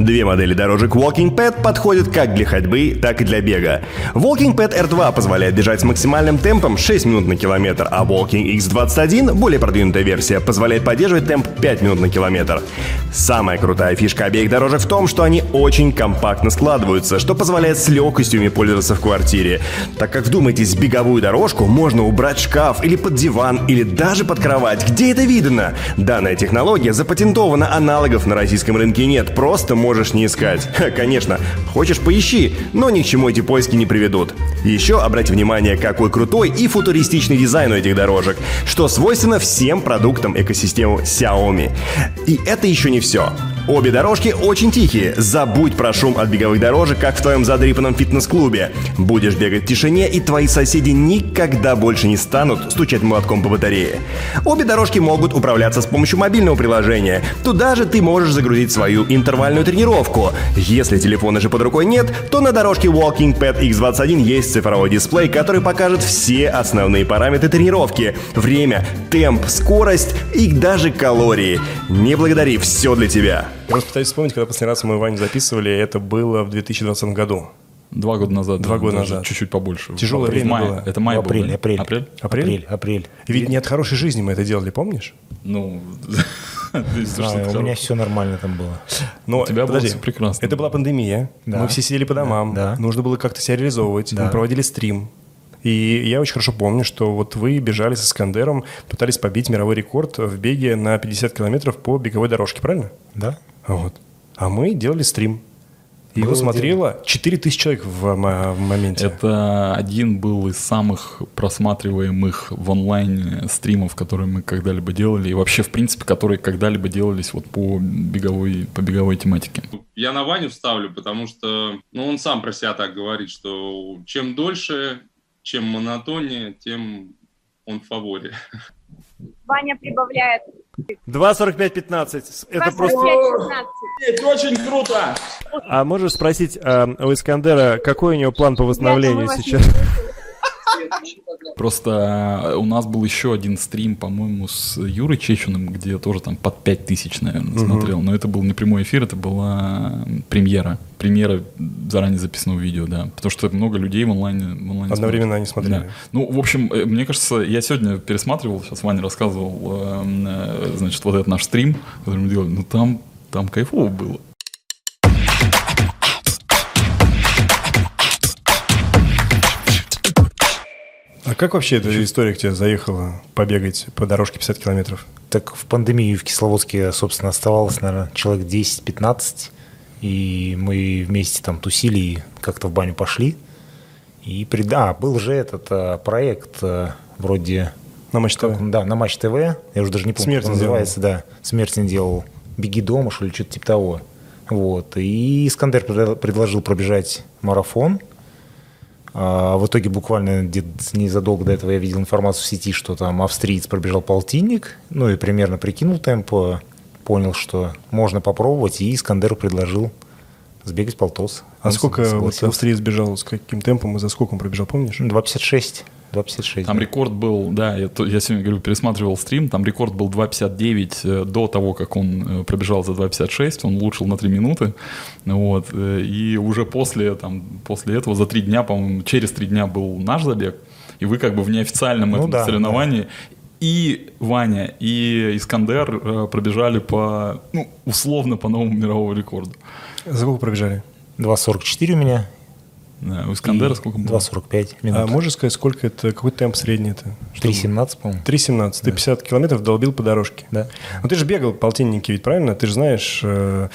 Две модели дорожек Walking Pad подходят как для ходьбы, так и для бега. Walking Pad R2 позволяет бежать с максимальным темпом 6 минут на километр, а Walking X21, более продвинутая версия, позволяет поддерживать темп 5 минут на километр. Самая крутая фишка обеих дорожек в том, что они очень компактно складываются, что позволяет с легкостью ими пользоваться в квартире. Так как вдумайтесь, беговую дорожку можно убрать в шкаф или под диван, или даже под кровать. Где это видно? Данная технология запатентована, аналогов на российском рынке нет, просто можешь не искать. Конечно, хочешь поищи, но ни к чему эти поиски не приведут. Еще обрати внимание, какой крутой и футуристичный дизайн у этих дорожек, что свойственно всем продуктам экосистемы Xiaomi. И это еще не все. Обе дорожки очень тихие. Забудь про шум от беговых дорожек, как в твоем задрипанном фитнес-клубе. Будешь бегать в тишине, и твои соседи никогда больше не станут стучать молотком по батарее. Обе дорожки могут управляться с помощью мобильного приложения. Туда же ты можешь загрузить свою интервальную тренировку. Если телефона же под рукой нет, то на дорожке Walking Pad X21 есть цифровой дисплей, который покажет все основные параметры тренировки. Время, темп, скорость и даже калории. Не благодари, все для тебя. Просто пытаюсь вспомнить, когда последний раз мы Ваню записывали, это было в 2020 году. Два года назад. Два да, года назад. Чуть-чуть побольше. Тяжелое В время было. Это май был, апрель, да? апрель. Апрель? Апрель? Апрель, апрель. И Ведь не от хорошей жизни мы это делали, помнишь? Ну, у меня все нормально там было. Но, У тебя было подожди, всё прекрасно. Это была пандемия. Да. Мы все сидели по домам. Да. Нужно было как-то себя реализовывать. Да. Мы проводили стрим. И я очень хорошо помню, что вот вы бежали с Искандером, пытались побить мировой рекорд в беге на 50 километров по беговой дорожке, правильно? Да? Вот. А мы делали стрим. И его Было смотрело 4000 человек в, м- в моменте. Это один был из самых просматриваемых в онлайне стримов, которые мы когда-либо делали, и вообще, в принципе, которые когда-либо делались вот по беговой, по беговой тематике. Я на Ваню вставлю, потому что ну, он сам про себя так говорит, что чем дольше, чем монотоннее, тем он в фаворе. Ваня прибавляет 2.45-15. Это 25-15. просто... Это очень круто! А можешь спросить а, у Искандера, какой у него план по восстановлению сейчас? Просто э, у нас был еще один стрим, по-моему, с Юрой Чечуным, где я тоже там под 5000, наверное, смотрел. Но это был не прямой эфир, это была премьера. Премьера заранее записанного видео, да. Потому что много людей в онлайне, в онлайне Одновременно смотрят. они смотрели. Да. Ну, в общем, э, мне кажется, я сегодня пересматривал, сейчас Ваня рассказывал, э, значит, вот этот наш стрим, который мы делали, ну там, там кайфово было. А как вообще эта история к тебе заехала побегать по дорожке 50 километров? Так в пандемию в Кисловодске, собственно, оставалось, наверное, человек 10-15. И мы вместе там тусили и как-то в баню пошли. И при... А, был же этот а, проект а, вроде... На Матч ТВ? да, на Матч ТВ. Я уже даже не помню, Смертин как называется. Да, Смертин делал «Беги дома», что ли, что-то типа того. Вот. И Искандер предложил пробежать марафон. А в итоге буквально незадолго до этого я видел информацию в сети, что там австриец пробежал полтинник, ну и примерно прикинул темп, понял, что можно попробовать, и Искандеру предложил сбегать полтос. А Он сколько вот австриец бежал, с каким темпом и за сколько он пробежал, помнишь? Ну, 2.56. 2.56. Там да. рекорд был, да, я, я сегодня говорю, пересматривал стрим, там рекорд был 2.59 э, до того, как он э, пробежал за 2.56, он улучшил на 3 минуты, вот, э, и уже после, там, после этого, за 3 дня, по-моему, через 3 дня был наш забег, и вы как бы в неофициальном Ну этом да, соревновании и Ваня, и Искандер пробежали по, ну, условно, по новому мировому рекорду. За сколько пробежали? 2.44 у меня. Да, у Искандера и сколько было? 2.45 А минут. можешь сказать, сколько это, какой темп средний это? Что 3.17, по-моему. 3.17. Ты 50 километров долбил по дорожке. Да. Ну ты же бегал полтинники, ведь правильно? Ты же знаешь, э,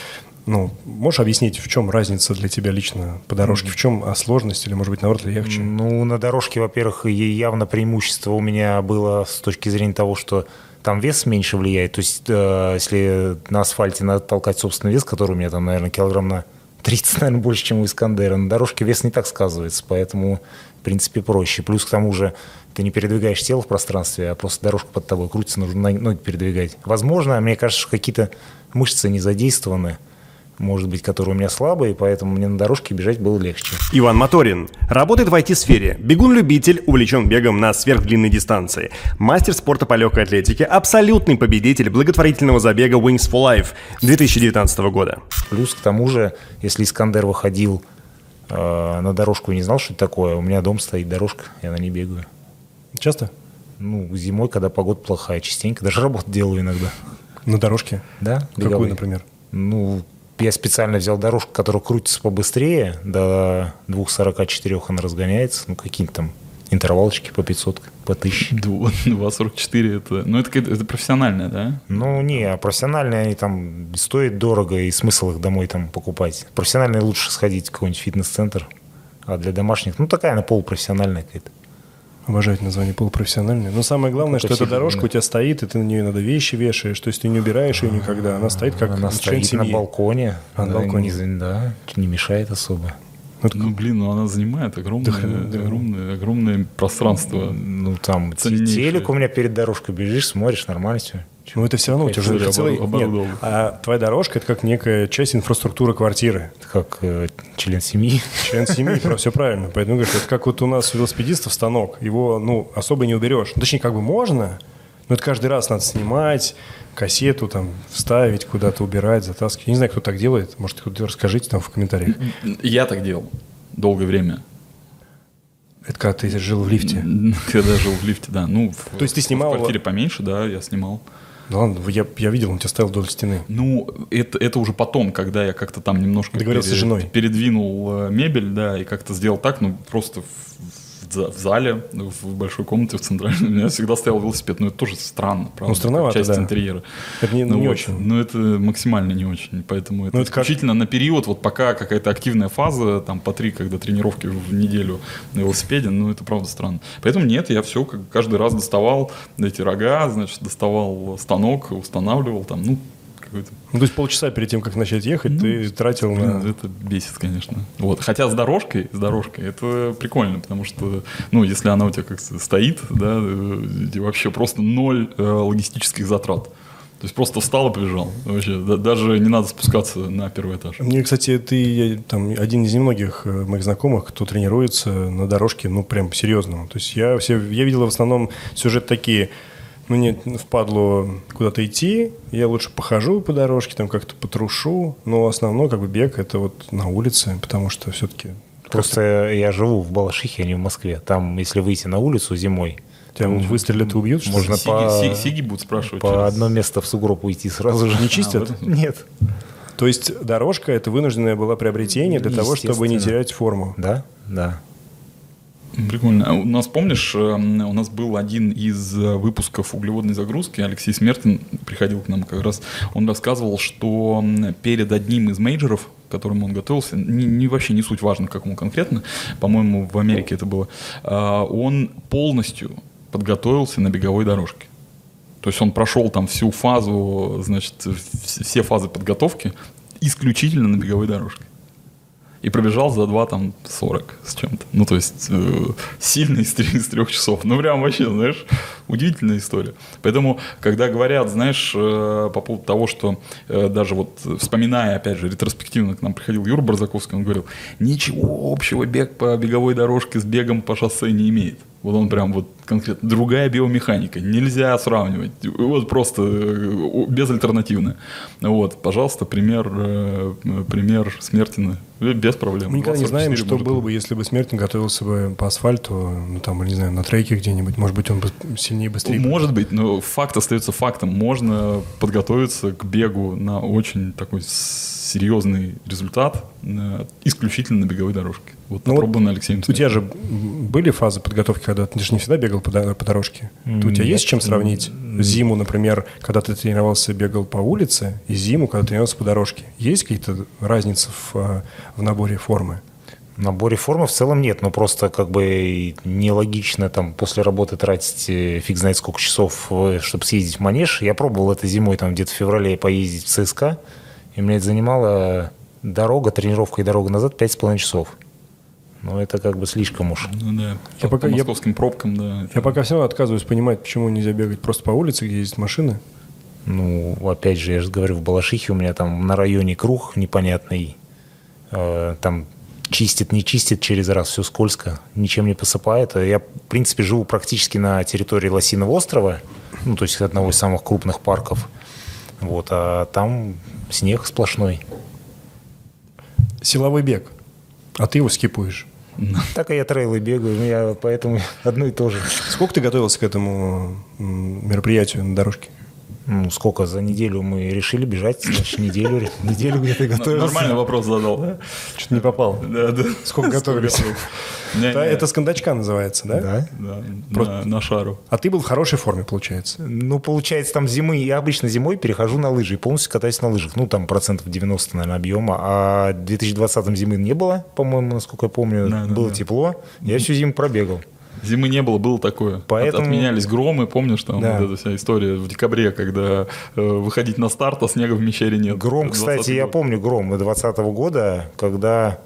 ну, можешь объяснить, в чем разница для тебя лично по дорожке? В чем а, сложность или, может быть, наоборот, легче? Ну, на дорожке, во-первых, явно преимущество у меня было с точки зрения того, что там вес меньше влияет. То есть, э, если на асфальте надо толкать собственный вес, который у меня там, наверное, килограмм на 30, наверное, больше, чем у Искандера, на дорожке вес не так сказывается, поэтому, в принципе, проще. Плюс к тому же ты не передвигаешь тело в пространстве, а просто дорожка под тобой крутится, нужно ноги передвигать. Возможно, мне кажется, что какие-то мышцы не задействованы, может быть, которые у меня слабые, поэтому мне на дорожке бежать было легче. Иван Моторин. Работает в IT-сфере. Бегун-любитель, увлечен бегом на сверхдлинной дистанции. Мастер спорта по легкой атлетике. Абсолютный победитель благотворительного забега Wings for Life 2019 года. Плюс к тому же, если Искандер выходил э, на дорожку и не знал, что это такое, у меня дом стоит дорожка, я на ней бегаю. Часто? Ну, зимой, когда погода плохая, частенько, даже работу делаю иногда. На дорожке? Да, Какую, например? Ну, я специально взял дорожку, которая крутится побыстрее, до 2.44 она разгоняется, ну, какие-то там интервалчики по 500, по 1000. 2.44 это... Ну, это, это профессиональная, да? Ну, не, а профессиональные они там стоят дорого, и смысл их домой там покупать. Профессиональные лучше сходить в какой-нибудь фитнес-центр, а для домашних, ну, такая она полупрофессиональная какая-то. Обожаю это название полупрофессиональное. Но самое главное, что эта дорожка да. у тебя стоит, и ты на нее иногда вещи вешаешь. То есть ты не убираешь ее никогда. Она стоит как она стоит на семьи. балконе. А, на да, балконе. Не, да, не мешает особо. Ну, это Ну, блин, ну она занимает огромное, да. огромное, огромное пространство. Ну, там Ценнейшее. телек у меня перед дорожкой бежишь, смотришь, нормально все. Ну, это все равно у тебя же целый... Нет, а твоя дорожка – это как некая часть инфраструктуры квартиры. Как э, член семьи. Член семьи, все правильно. Поэтому, говорю, это как вот у нас у велосипедистов станок. Его, ну, особо не уберешь. Ну, точнее, как бы можно, но это каждый раз надо снимать, кассету там вставить, куда-то убирать, затаскивать. Я не знаю, кто так делает. Может, кто-то расскажите там в комментариях. Я так делал долгое время. Это когда ты жил в лифте. Когда жил в лифте, да. Ну, в- То есть ты снимал- В квартире поменьше, да, я снимал. Ну ладно, я, я видел, он тебя ставил вдоль стены. Ну, это, это уже потом, когда я как-то там немножко Договорился с женой. передвинул э, мебель, да, и как-то сделал так, ну, просто в, в за- в зале, в большой комнате в центральной, у меня всегда стоял велосипед. Ну, это тоже странно, правда? Ну, странновато, как часть да. интерьера. Это не, Ну, не очень. Ну, это максимально не очень. Поэтому это, Ну, это как- исключительно на период, вот пока какая-то активная фаза, там по три, когда тренировки в неделю на велосипеде, ну, это правда странно. Поэтому нет, я все как каждый раз доставал эти рога, значит, доставал станок, устанавливал там, ну, какой-то Ну, то есть полчаса перед тем, как начать ехать, ты тратил Блин, на... это бесит, конечно. Вот. Хотя с дорожкой, с дорожкой это прикольно, потому что, ну, если она у тебя как стоит, да, э, вообще просто ноль э, логистических затрат. То есть просто встал и побежал. Вообще, да- даже не надо спускаться на первый этаж. Мне, кстати, ты я, там один из немногих э, моих знакомых, кто тренируется на дорожке, ну, прям по-серьезному. То есть я, все, я видел в основном сюжет такие, ну, нет, впадло куда-то идти, я лучше похожу по дорожке, там как-то потрушу, но основной как бы бег это вот на улице, потому что все-таки Просто я живу в Балашихе, а не в Москве. Там, если выйти на улицу зимой, тебя выстрелят и убьют? Можно Сиги, по- си- сиги будут спрашивать. по через- одно место в сугроб уйти сразу же. Не А, чистят? в этом- Нет. То есть дорожка это вынужденное было приобретение для того, чтобы не терять форму. Да? Да. Прикольно. А У нас, помнишь, э, у нас был один из э, выпусков углеводной загрузки, Алексей Смертин приходил к нам как раз, он рассказывал, что перед одним из мейджоров, к которому он готовился, не, не- вообще не суть важно, какому конкретно, по-моему, в Америке это было, а, он полностью подготовился на беговой дорожке. То есть он прошел там всю фазу, значит, вс- все фазы подготовки исключительно на беговой дорожке. И пробежал за 2 там 40 с чем-то. Ну, то есть э, сильно из, трех- из трех часов. Ну, прям вообще, знаешь, удивительная история. Поэтому, когда говорят, знаешь, э, по поводу того, что э, даже вот вспоминая, опять же, ретроспективно к нам приходил Юра Барзаковский, он говорил, ничего общего бег по беговой дорожке с бегом по шоссе не имеет. Вот он прям вот конкретно. Другая биомеханика. Нельзя сравнивать. Вот просто э, безальтернативно. Вот, пожалуйста, пример, э, пример Смертина. Э, Без проблем. Мы никогда не знаем, 2.44 что может было бы, если бы Смертин готовился бы по асфальту, ну там, не знаю, на треке где-нибудь. Может быть, он бы сильнее, быстрее. Может быть, но факт остается фактом. Можно подготовиться к бегу на очень такой серьезный результат э, исключительно на беговой дорожке. Вот Ну вот попробуй на Алексеем У тебя же были фазы подготовки, когда ты же не всегда бегал по, по дорожке. То у тебя есть с чем сравнить? Зиму, например, когда ты тренировался, бегал по улице, и зиму, когда тренировался по дорожке. Есть какие-то разницы в, а, в наборе формы? В наборе формы в целом нет, но просто как бы нелогично там после работы тратить э, фиг знает сколько часов, э, чтобы съездить в Манеж. Я пробовал это зимой там где-то в феврале поездить в ЦСКА, и мне это занимало дорога, тренировка и дорога назад 5,5 часов. Ну, это как бы слишком уж. Ну да, Я по, пока- по я- московским пробкам, да. Я пока все равно отказываюсь понимать, почему нельзя бегать просто по улице, где есть машины. Ну, опять же, я же говорю, в Балашихе у меня там на районе круг непонятный. Э, там чистит, не чистит через раз, все скользко, ничем не посыпает. Я, в принципе, живу практически на территории Лосиного острова, ну, то есть одного из самых крупных парков. Вот, а там снег сплошной. Силовой бег. А ты его скипуешь. Так и я трейлы бегаю, ну, я поэтому одно и то же. Сколько ты готовился к этому мероприятию на дорожке? Ну, сколько за неделю мы решили бежать, значит, неделю, неделю где-то готовился. Нормальный вопрос задал, да? Что-то не попал. Да, да. Сколько готовились? Не, Это, не, это с кондачка называется, да? Да. да, Просто- на, на шару. А ты был в хорошей форме, получается. Ну, получается, там зимы, я обычно зимой перехожу на лыжи и полностью катаюсь на лыжах. Ну, там процентов 90, наверное, объема. А в 2020 зимы не было, по-моему, насколько я помню. Было да. тепло. Я всю зиму пробегал. Зимы не было, было такое. От- Поэтому- Отменялись громы, помнишь, там Да. вот эта вся история в декабре, когда э, выходить на старт, а снега в Мещере нет. Гром, 20-й кстати, я год. помню гром 2020 года, когда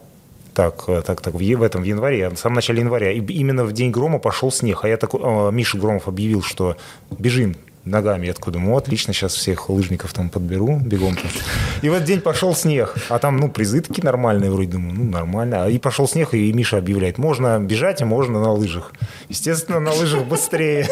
так, э, так, так, в этом, в январе, в самом начале января, и именно в день грома пошел снег, а я такой, а, Миша Громов объявил, что бежим ногами, я думаю, «Ну, отлично, сейчас всех лыжников там подберу бегом. -то». И в этот день пошел снег, а там, ну, призы такие нормальные, вроде думаю, ну, нормально. А И пошел снег, и Миша объявляет, можно бежать, а можно на лыжах. Естественно, на лыжах быстрее.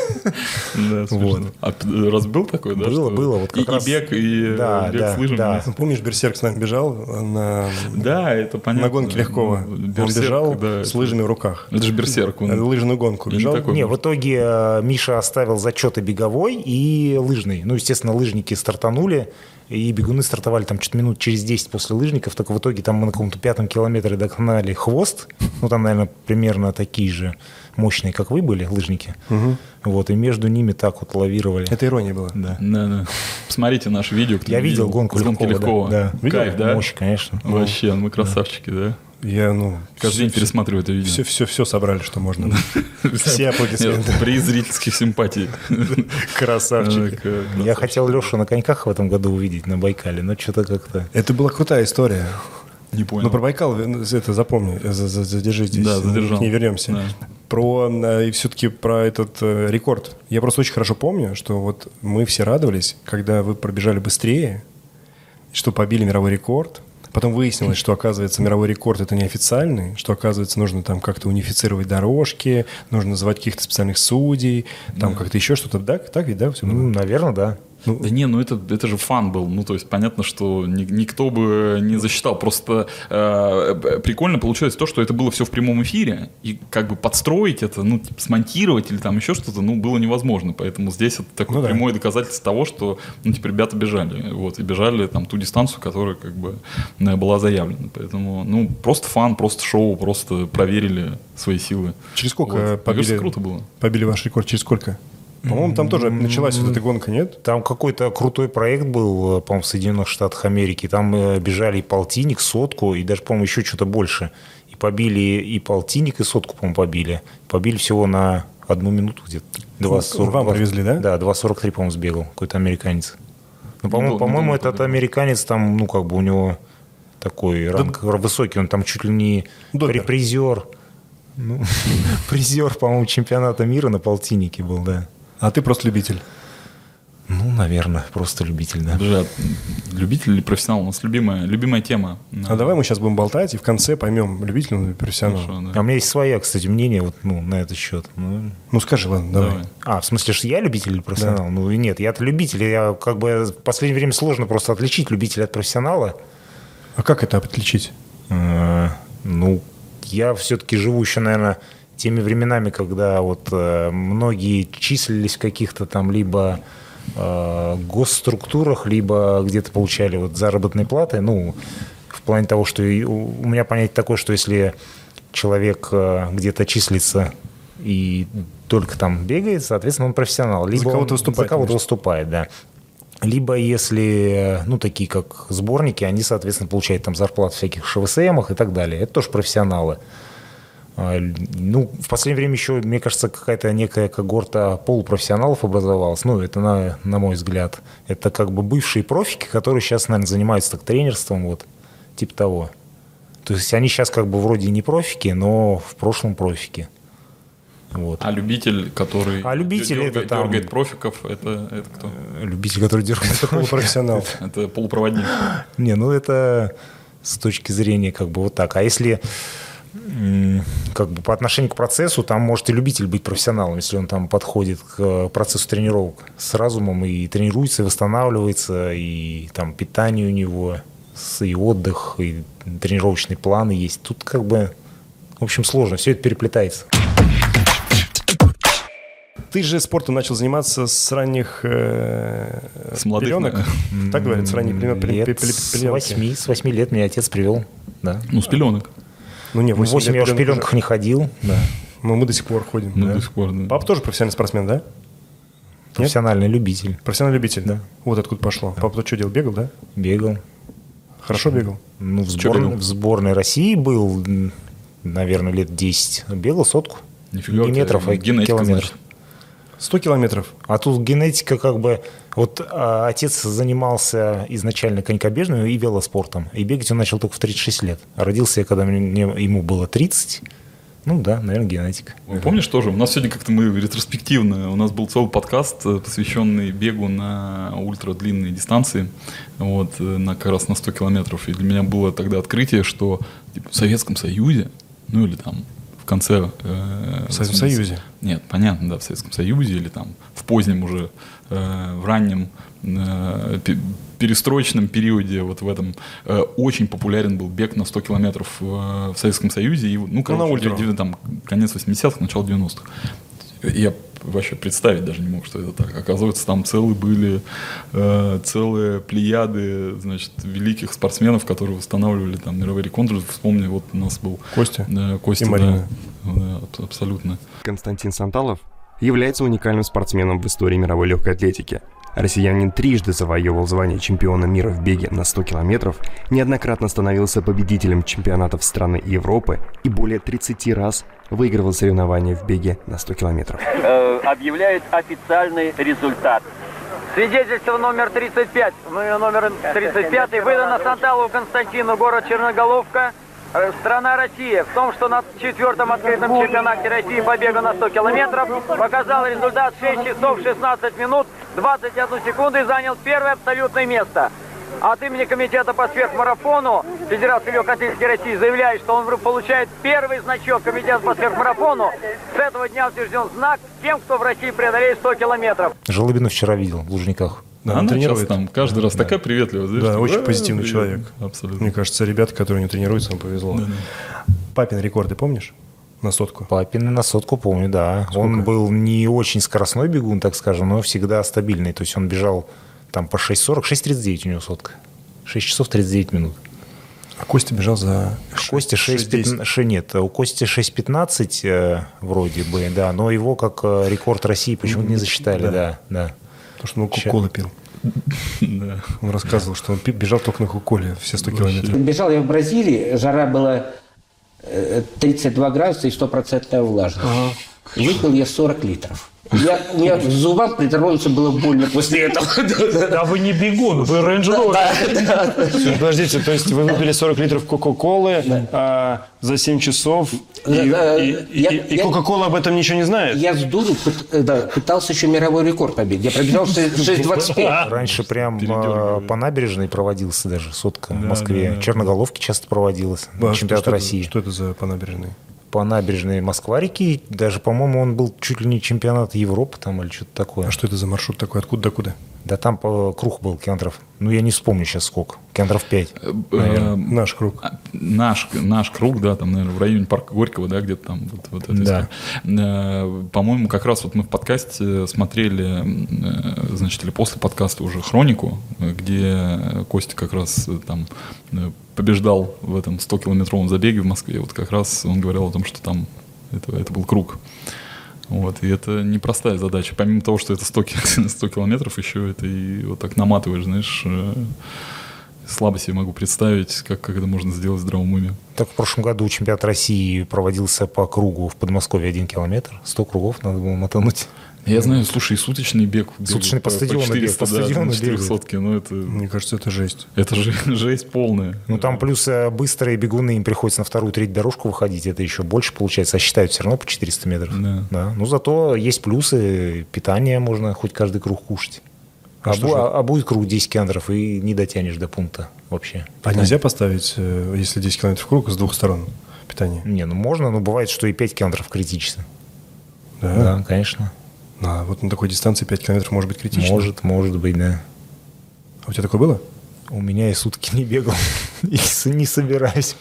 Да. Вот. А раз был такой, да? Было, было, вот и, раз- и бег, и э, Да, бег да, с лыжами. да. Помнишь, Берсерк с нами бежал на, Да, это понятно. на гонке Легкова? Ну, Он бежал да, с лыжами в руках. Это же берсерк. он- Лыжную гонку бежал. Не, в итоге э, Миша оставил зачеты беговой и лыжный. Ну, естественно, лыжники стартанули, и бегуны стартовали там чуть минут через 10 после лыжников. Так в итоге там мы на каком-то пятом километре догнали хвост. Ну, там, наверное, примерно такие же мощные, как вы были, лыжники. Вот, и между ними так вот лавировали. Это ирония была. Да. Да, да. Посмотрите наше видео. Я видел гонку Легкова, да, да. Кайф, да? Мощь, конечно. Вообще, мы красавчики, да? Я, ну... Каждый день пересматриваю это видео. Все, все, все собрали, что можно. Все аплодисменты. При зрительских симпатий. Красавчик. Я хотел Лешу на коньках в этом году увидеть на Байкале, но что-то как-то... Это была крутая история. Не понял. Ну, про Байкал, э, это запомни, за- за- задержи здесь. Да, задержал. К ней вернемся. Да. Про, э, и все-таки про этот э, рекорд. Я просто очень хорошо помню, что вот мы все радовались, когда вы пробежали быстрее, что побили мировой рекорд. Потом выяснилось, что, оказывается, мировой рекорд это неофициальный, что, оказывается, нужно там как-то унифицировать дорожки, нужно называть каких-то специальных судей, там как-то еще что-то. Да, так ведь, да? Все Ну, наверное, да. Да не, ну это, это же фан был. Ну, то есть понятно, что ни- никто бы не засчитал. Просто э, прикольно получается то, что это было все в прямом эфире. И как бы подстроить это, ну, типа, смонтировать или там еще что-то, ну, было невозможно. Поэтому здесь это такое Ну да. прямое доказательство того, что, ну, типа, ребята бежали. Вот, и бежали там ту дистанцию, которая как бы э, была заявлена. Поэтому, ну, просто фан, просто шоу, просто проверили свои силы. Через сколько Вот. Побили, кажется, круто было. побили ваш рекорд? Через сколько? По-моему, там тоже началась вот эта гонка, нет? Там какой-то крутой проект был, э, по-моему, в Соединенных Штатах Америки. Там э, бежали и полтинник, сотку, и даже, по-моему, еще что-то больше. И побили и полтинник, и сотку, по-моему, побили. Побили всего на одну минуту где-то. 2.40. Вам привезли, да? Да, 2.43, по-моему, сбегал какой-то американец. Ну, по-моему, Недолго- по-моему недолго этот американец там, ну, как бы у него такой ранг высокий, он там чуть ли не Допер. при- призер. Ну, призер, по-моему, чемпионата мира на полтиннике был, да. А ты просто любитель. Ну, наверное, просто любитель, да. А любитель или профессионал? У нас любимая, любимая тема. А давай мы сейчас будем болтать и в конце поймем, любитель он или профессионал. Хорошо, да. А у меня есть своя, кстати, мнение вот, ну, на этот счет. Ну, Ну скажи, ладно, давай. Давай. а, в смысле, что я любитель или профессионал? Ну, и нет, я-то любитель. Я как бы в последнее время сложно просто отличить любителя от профессионала. А как это отличить? Э, Ну, я все-таки живу еще, наверное, теми временами, когда вот э, многие числились в каких-то там либо э, госструктурах, либо где-то получали вот заработные платы. Ну, в плане того, что у меня понятие такое, что если человек э, где-то числится и только там бегает, соответственно, он профессионал. Либо кого-то он выступает, За кого-то выступает, да. Либо если, ну, такие как сборники, они, соответственно, получают там зарплату в всяких ШВСМах и так далее. Это тоже профессионалы. Ну, в последнее время еще, мне кажется, какая-то некая когорта полупрофессионалов образовалась. Ну, это на, на мой взгляд. Это как бы бывшие профики, которые сейчас, наверное, занимаются так тренерством, вот, типа того. То есть они сейчас как бы вроде не профики, но в прошлом профики. Вот. А любитель, который А любитель дергает, это там- дергает профиков, это, это кто? Любитель, который дергает. Полупрофессионал. Это полупроводник. Не, ну это с точки зрения как бы вот так. А если как бы по отношению к процессу, там может и любитель быть профессионалом, если он там подходит к процессу тренировок с разумом и тренируется, и восстанавливается, и там питание у него, и отдых, и тренировочные планы есть. Тут как бы, в общем, сложно, все это переплетается. Ты же спортом начал заниматься с ранних э, С молодых, пеленок. Так говорят, с ранних пелен- пелен- Лет с восьми лет меня отец привел. Да. Ну, с пеленок. Ну не, В восемь я уже в пеленок пеленках не ходил. Да. уже- Ну мы до сих пор ходим. Ну, да. до сих пор, да. Папа тоже профессиональный спортсмен, да? Профессиональный любитель. Профессиональный любитель? Да. Вот откуда пошло. Папа что делал? Бегал, да? Бегал. Хорошо бегал? Ну, в, бегал? в сборной России был, наверное, лет 10. Бегал сотку. Нифига, не метров, а генетика, километров. значит. 100 километров. А тут генетика как бы... Вот а, отец занимался изначально конькобежным и велоспортом. И бегать он начал только в 36 лет. Родился я, когда мне, ему было 30. Ну да, наверное, генетика. Помнишь тоже? У нас сегодня как-то мы ретроспективно. У нас был целый подкаст, э, посвященный бегу на ультрадлинные дистанции. Вот, э, на, как раз на 100 километров. И для меня было тогда открытие, что типа, в Советском Союзе, ну или там конце... э, В Советском 80 Союзе? Нет, понятно, да, в Советском Союзе или там в позднем уже, э, в раннем э, пе- перестроечном периоде, вот в этом, э, очень популярен был бег на 100 километров э, в Советском Союзе. И, ну, короче, на ультру. де- де- там, конец 80-х, начало 90-х. Я вообще представить даже не мог, что это так. Оказывается, там целые были э, целые плеяды, значит, великих спортсменов, которые восстанавливали там мировые рекорды. Вспомни, вот у нас был Костя э, Костя, и да. Марина. Да, аб- абсолютно. Константин Санталов является уникальным спортсменом в истории мировой легкой атлетики. Россиянин трижды завоевывал звание чемпиона мира в беге на 100 километров, неоднократно становился победителем чемпионатов страны и Европы и более 30 раз выигрывал соревнования в беге на 100 километров. э, объявляет официальный результат. Свидетельство номер 35, ну, номер 35 выдано Санталову Константину, город Черноголовка, э, страна Россия. В том, что на четвертом открытом чемпионате России по бегу на 100 километров показал результат 6 часов 16 минут 21 секунду и занял первое абсолютное место. От имени комитета по сверхмарафону Федерации легкой атлетики России заявляет, что он получает первый значок комитета по сверхмарафону. С этого дня утвержден знак тем, кто в России преодолеет 100 километров. Желобину вчера видел в Лужниках. Да, Она он сейчас тренирует. там каждый раз такая приветливая. знаешь, Да, типа, очень «А, позитивный привет». человек. Абсолютно. Мне кажется, ребята, которые не тренируются, им повезло. Папин рекорды помнишь? На сотку. Папины на сотку помню, да. Он был не очень скоростной бегун, так скажем, но всегда стабильный. То есть он бежал там по 6.40, 6.39 у него сотка. 6 часов 39 минут. А Костя бежал за... Костя 6.15, ше- нет, у Кости 6.15 э, вроде бы, да, но его как э, рекорд России почему-то не засчитали, Да. да, да. Потому что он кока-колы пил. Да. Он рассказывал, что он бежал только на кока-коле все 100 километров. Бежал я в Бразилии, жара была э, 32 градуса и стопроцентная влажность. Выпил я 40 литров. Я, у меня в зубах притронулся было больно после этого. А вы не бегун, вы рейндж Подождите, то есть вы выпили 40 литров Кока-Колы а, за 7 часов, и, Кока-Кола об этом ничего не знает? Я с дуру э, пытался еще мировой рекорд побить. Я пробежал 6.25. Раньше прям передергивали. по набережной проводился даже сотка в Москве. Черноголовки часто проводилась. А, Чемпионат России. Что это за по набережной? По набережной Москва-реки. Даже, по-моему, он был чуть ли не чемпионат Европы там или что-то такое. А что это за маршрут такой? Откуда до куда? Да там по круг был километров. Ну, я не вспомню сейчас сколько. Километров 5. Э, Наш круг. а, Наш, наш круг, да, там, наверное, в районе парка Горького, да, где-то там вот, вот Да. Э, По-моему, как раз вот мы в подкасте смотрели, э, значит, или после подкаста уже хронику, э, где Костя как раз э, там э, побеждал в этом 100-километровом забеге в Москве. Вот как раз он говорил о том, что там это, это был круг. Вот, и это непростая задача. Помимо того, что это 100, ки- 100 километров, еще это и вот так наматываешь, знаешь, э, слабо себе могу представить, как, как это можно сделать в здравом уме. Так в прошлом году чемпионат России проводился по кругу в Подмосковье один километр. 100 кругов надо было мотануть. Я знаю, слушай, и суточный бег. Суточный по стадиону бег, 400, по да, стадиону бегают. 400, ну это, Мне кажется, это жесть. это же жесть полная. Ну, там плюс э, быстрые бегуны, им приходится на вторую, третью дорожку выходить, это еще больше получается, а считают все равно по 400 метров. Да. Ну, зато есть плюсы, питание можно хоть каждый круг кушать. А А, бу- а- а будет круг 10 километров, и не дотянешь до пункта вообще. А нельзя поставить, э, если 10 километров круг, с двух сторон питание? Не, ну можно, но бывает, что и 5 километров критично. Да. Да, конечно. А вот на такой дистанции 5 километров может быть критично. Может, может быть, да. А у тебя такое было? У меня и сутки не бегал. И не собираюсь.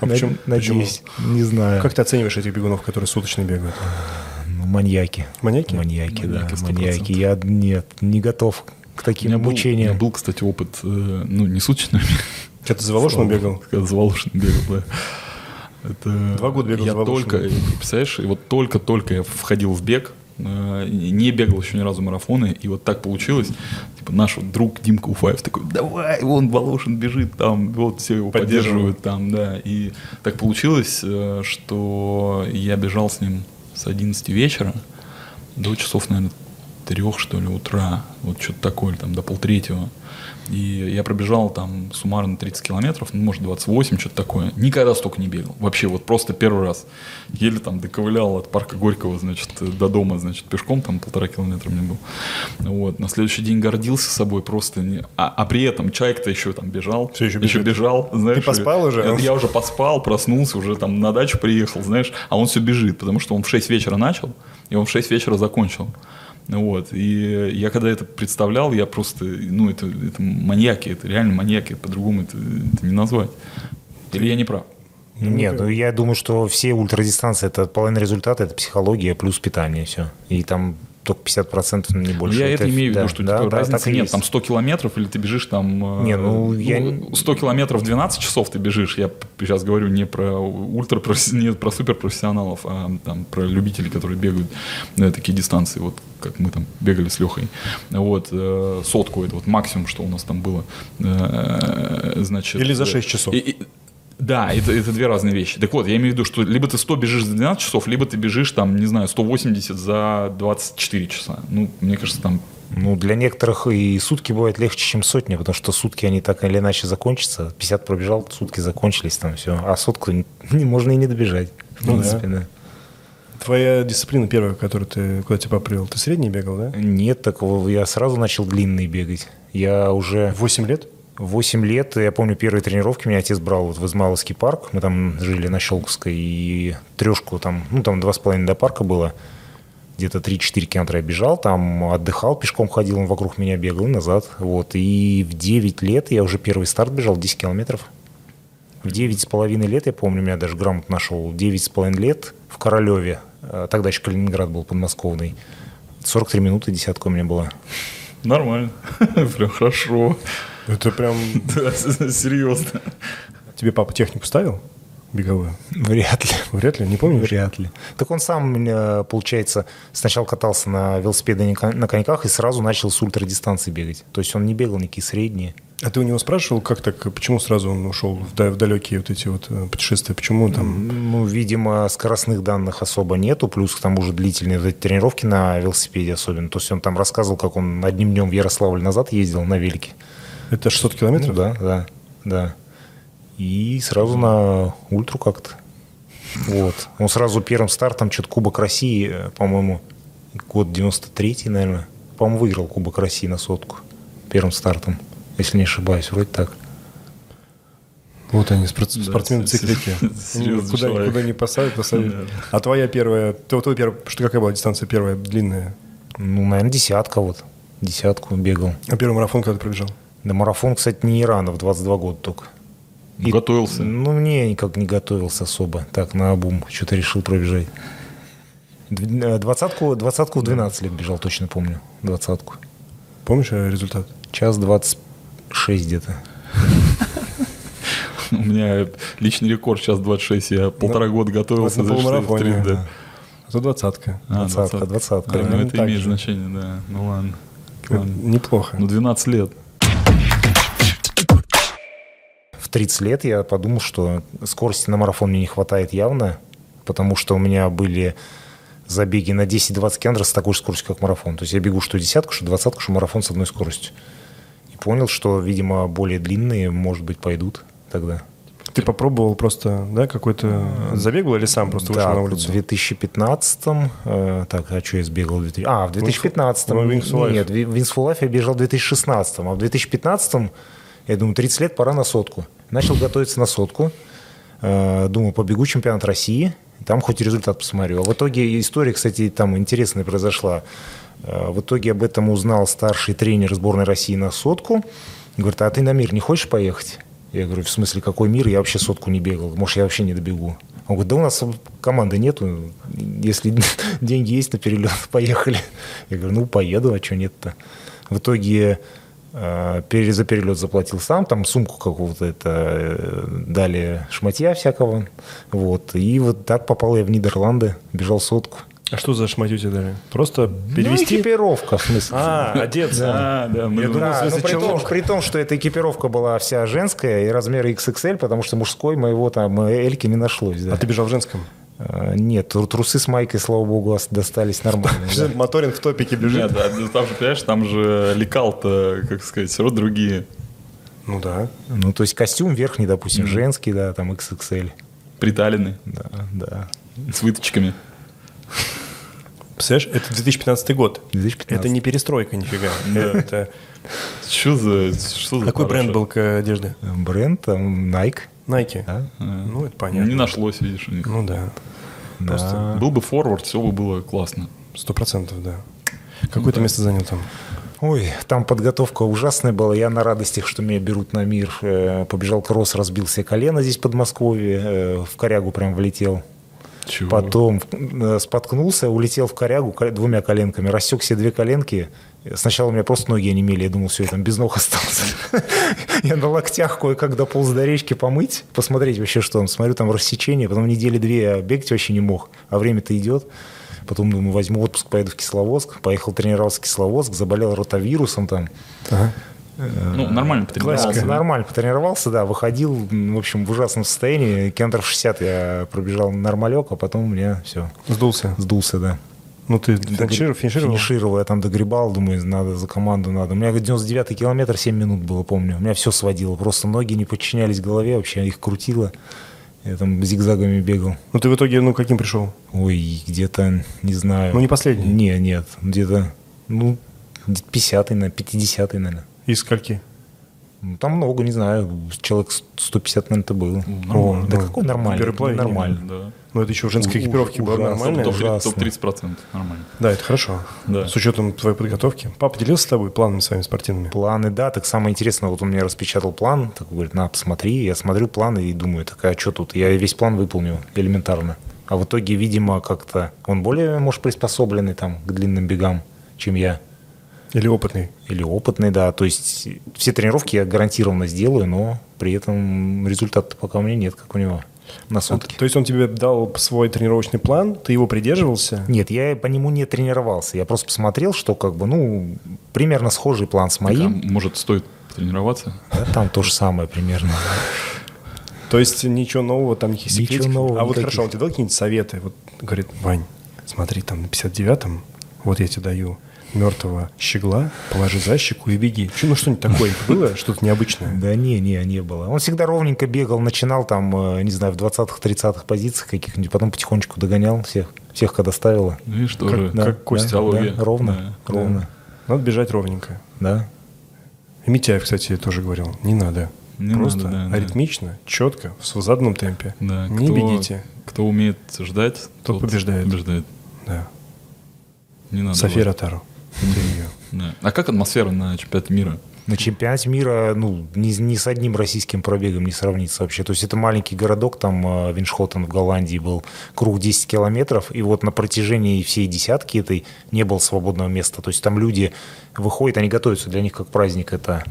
А почему- Надеюсь. Не знаю. Как ты оцениваешь этих бегунов, которые суточно бегают? Ну, маньяки. Маньяки? Маньяки, да. Маньяки, 100%. Маньяки. Я нет, не готов к У таким меня был, у меня мучениям. был, кстати, опыт, э, ну, не суточный, Когда ты за Волошиным бегал? Когда за Волошиным бегал, да. Это... Два года бегал Я за только, представляешь, и вот только-только я входил в бег, не бегал еще ни разу марафоны, и вот так получилось, типа наш вот друг Димка Уфаев такой, давай, вон Волошин бежит там, вот все его Поддерживают. поддерживают там, да, и так получилось, э, что я бежал с ним с 11 вечера до часов, наверное, трех, что ли, утра, вот что-то такое, там, до полтретьего. И я пробежал там суммарно 30 километров, ну, может, 28, что-то такое. Никогда столько не бегал. Вообще, вот просто первый раз. Еле там доковылял от парка Горького, значит, до дома, значит, пешком, там полтора километра мне был. Вот. На следующий день гордился собой просто. Не... А, а при этом человек-то еще там бежал. Всё еще бежит. бежал, знаешь. Ты поспал уже? Я, я уже поспал, проснулся, уже там на дачу приехал, знаешь, а он все бежит, потому что он в 6 вечера начал, и он в 6 вечера закончил. Ну Вот. И я когда это представлял, я просто, ну, это, это маньяки, это реально маньяки, по-другому это, это не назвать. Или я не прав? Нет, ну я думаю, что все ультрадистанции это половина результата, это психология плюс питание, все. И там только 50% ну, не больше. я это, имею в виду, да, что да, такой да, разницы нет. есть. Там 100 километров, или ты бежишь там... э, Не, ну, я- 100 километров 12 часов ты бежишь. Я сейчас говорю не про ультра, не про суперпрофессионалов, а там про любителей, которые бегают э, такие дистанции, вот как мы там бегали с Лехой. Вот, э, сотку, это вот максимум, что у нас там было. Э, значит, Или за э, 6 часов. и- и- да, это, это две разные вещи. Так вот, я имею в виду, что либо ты 100 бежишь за 12 часов, либо ты бежишь там, не знаю, 180 за 24 часа. Ну, мне кажется, там Ну, для некоторых и сутки бывает легче, чем сотня, потому что сутки они так или иначе закончатся. 50 пробежал, сутки закончились, там все. А сотку не, можно и не добежать. В Ну принципе, да. Твоя дисциплина первая, которую ты куда тебя привел, ты средний бегал, да? Нет такого. Я сразу начал длинный бегать. Я уже 8 лет? 8 лет, я помню, первые тренировки меня отец брал вот в Измайловский парк, мы там жили на Щелковской, и трешку там, ну там два с половиной до парка было, где-то 3-4 километра я бежал, там отдыхал, пешком ходил, он вокруг меня бегал и назад, вот, и в 9 лет я уже первый старт бежал, 10 километров. В 9 с половиной лет, я помню, меня даже грамот нашел, 9 с половиной лет в Королеве, э, тогда еще Калининград был подмосковный, 43 минуты десятка у меня была. Нормально. Прям хорошо. Это прям... Да, серьезно. Тебе папа технику ставил? Беговую? Вряд ли. Вряд ли, не помнишь? Вряд ли. Так он сам, э, получается, сначала катался на велосипеде на кон- на коньках и сразу начал с ультрадистанции бегать. То есть он не бегал никакие средние. А ты у него спрашивал, как так, почему сразу он ушел в далекие вот эти вот э, путешествия? Почему там... Ну, видимо, скоростных данных особо нету, плюс к тому же длительные вот эти тренировки на велосипеде особенно. То есть он там рассказывал, как он одним днем в Ярославль назад ездил на велике. Это 600 километров? Ну, да, да, да. И сразу на ультру как-то. Вот. Он сразу первым стартом что-то Кубок России, э, по-моему, год 93-й, наверное. По-моему, выиграл Кубок России на сотку. Первым стартом, если не ошибаюсь, вроде так. Вот они, спорт- спортсмены с- циклики. серьезный Куда, куда не посадят, посадят. Да. А твоя первая... Вот твоя первая- что какая была дистанция первая, длинная? Ну, наверное, десятка вот. Десятку бегал. А первый марафон когда ты пробежал? На марафон, кстати, не рано, в 22 года только. Ну, Готовился. Ну, мне никак не готовился особо. Так, на обум что-то решил пробежать. Э, Двадцатку, двадцатку в 12 лет бежал, точно помню. Двадцатку. Помнишь э, результат? Час 26 где-то. У меня личный рекорд сейчас 26. Я полтора года готовился. за полумарафоне. 63, да. да. А двадцатка. Двадцатка, двадцатка. Ну, это имеет значение, да. Ну. Это Ладно. Неплохо. Ну, 12 лет. 30 лет я подумал, что скорости на марафон мне не хватает явно, потому что у меня были забеги на 10-20 километров с такой же скоростью, как марафон. То есть я бегу что десятку, что двадцатку, что марафон с одной скоростью. И понял, что, видимо, более длинные, может быть, пойдут тогда. Ты попробовал просто, да, какой-то забег был или сам просто вышел Да, на в улицу? 2015 э, так, а что я сбегал? в 2000 А, в 2015 Ну, Wings. Нет, в Wings for Life я бежал в 2016 а в 2015 я думаю, 30 лет, пора на сотку. Начал готовиться на сотку. Э, Думаю, побегу чемпионат России, там хоть результат посмотрю. А в итоге история, кстати, там интересная произошла. Э, В итоге об этом узнал старший тренер сборной России на сотку. Говорит, а ты на мир не хочешь поехать? Я говорю, в смысле, какой мир? Я вообще сотку не бегал. Может, я вообще не добегу. Он говорит, да у нас команды нету. Если деньги есть на перелет, поехали. Я говорю, ну, поеду, а что нет-то? В итоге за перелет заплатил сам, там сумку какого-то это э, дали шматья всякого. Вот. И вот так попал я в Нидерланды, бежал сотку. А что за шматью тебе дали? Просто перевести? Ну, экипировка, в смысле. А, одеться. А, да, мы Я думал, Да, ну, при, том, при том, что эта экипировка была вся женская и размера XXL, потому что мужской моего там э, Эльки не нашлось. Да. А ты бежал в женском? А, Нет, тру- трусы с майкой, слава богу, ос- достались нормально. да. Моторинг в топике бежит. Нет, а там же, понимаешь, там же лекал-то, как сказать, все равно другие. Ну да. Ну, то есть костюм верхний, допустим, женский, да, там XXL. Приталены, Да, да. с выточками. Представляешь, это 2015 год. 2015. Это не перестройка нифига. Это... Что за... Что за Какой бренд был к одежде? Бренд, там, Nike. Nike? Да? Ну, это понятно. Не нашлось, видишь, у них. Ну да. Да. Был бы форвард, все бы было классно. Сто процентов, да. Какое ты место занял там? Ой, там подготовка ужасная была. Я на радостях, что меня берут на мир. э, Побежал кросс, разбил себе колено здесь в Подмосковье. э, В корягу прям влетел. Чего? Потом э, споткнулся, улетел в корягу ко- двумя коленками, рассек себе две коленки. Сначала у меня просто ноги онемели, я думал, все, я там без ног остался. Я на локтях кое-как дополз до речки помыть, посмотреть вообще, что там. Смотрю, там рассечение, потом недели две я бегать вообще не мог, а время-то идет. Потом думаю, возьму отпуск, поеду в Кисловодск. Поехал тренироваться в Кисловодск, заболел ротавирусом там. Ну, нормально потренировался. Нормально потренировался, да, выходил, в общем, в ужасном состоянии. Километров 60 я пробежал нормалек, а потом у меня все, Сдулся. сдулся, да. Ну, ты финишировал? финишировал? Финишировал, я там догребал, думаю, надо за команду надо. У меня 99 километр 7 минут было, помню. У меня все сводило, просто ноги не подчинялись голове, вообще их крутило. Я там зигзагами бегал. Ну, ты в итоге, ну, каким пришел? Ой, где-то, не знаю. Ну, не последний? Не, нет, где-то, ну, 50-й, наверное, 50-й, наверное. Из скольки? Ну, Там много, не знаю, человек 150, наверное, это было. О, да ну, какой нормальный? первый половине, нормально. Да. Ну, это еще в женской Уж- экипировке было нормально. Топ- ужасно. Топ-30%. Нормально. Да, это хорошо. Да. С учетом твоей подготовки. Папа делился с тобой планами своими спортивными? Планы, да, так самое интересное, вот он мне распечатал план, так говорит, на, посмотри, я смотрю планы и думаю, так а что тут, я весь план выполнил элементарно. А в итоге, видимо, как-то он более, может, приспособленный там к длинным бегам, чем я. Или опытный? Или опытный, да. То есть все тренировки я гарантированно сделаю, но при этом результата пока у меня нет, как у него на сутки. То есть он тебе дал свой тренировочный план, ты его придерживался? Нет, я по нему не тренировался. Я просто посмотрел, что как бы, ну, примерно схожий план с А моим. может, стоит тренироваться? Да, там то же самое примерно. То есть ничего нового, там никаких Ничего секретиков? нового А вот хорошо, он тебе дал какие-нибудь советы? Вот говорит, Вань, смотри, там на 59-м, вот я тебе даю мертвого щегла, положи за щеку и беги. Чё, ну что-нибудь такое было, что-то необычное? Да не, не, не было. Он всегда ровненько бегал, начинал там, э, не знаю, в 20-х, 30-х позициях каких-нибудь, потом потихонечку догонял всех, всех, когда ставило. Ну и что же? Да, как Костя, да, да, ровно, Да. ровно, Надо бежать ровненько. да. И Митяев, кстати, тоже говорил, не надо. Не Просто надо, да, да. аритмично, четко, в заданном темпе. Да, не кто- бегите. Кто умеет ждать, Тот побеждает. побеждает. Да. Не надо. София вот. Ротару. Да. А как атмосфера на чемпионате мира? На чемпионате мира, ну, ни, ни с одним российским пробегом не сравнится вообще. То есть это маленький городок, там э, Виншхотен в Голландии был, круг 10 километров, и вот на протяжении всей десятки этой не было свободного места. То есть там люди выходят, они готовятся, для них как праздник это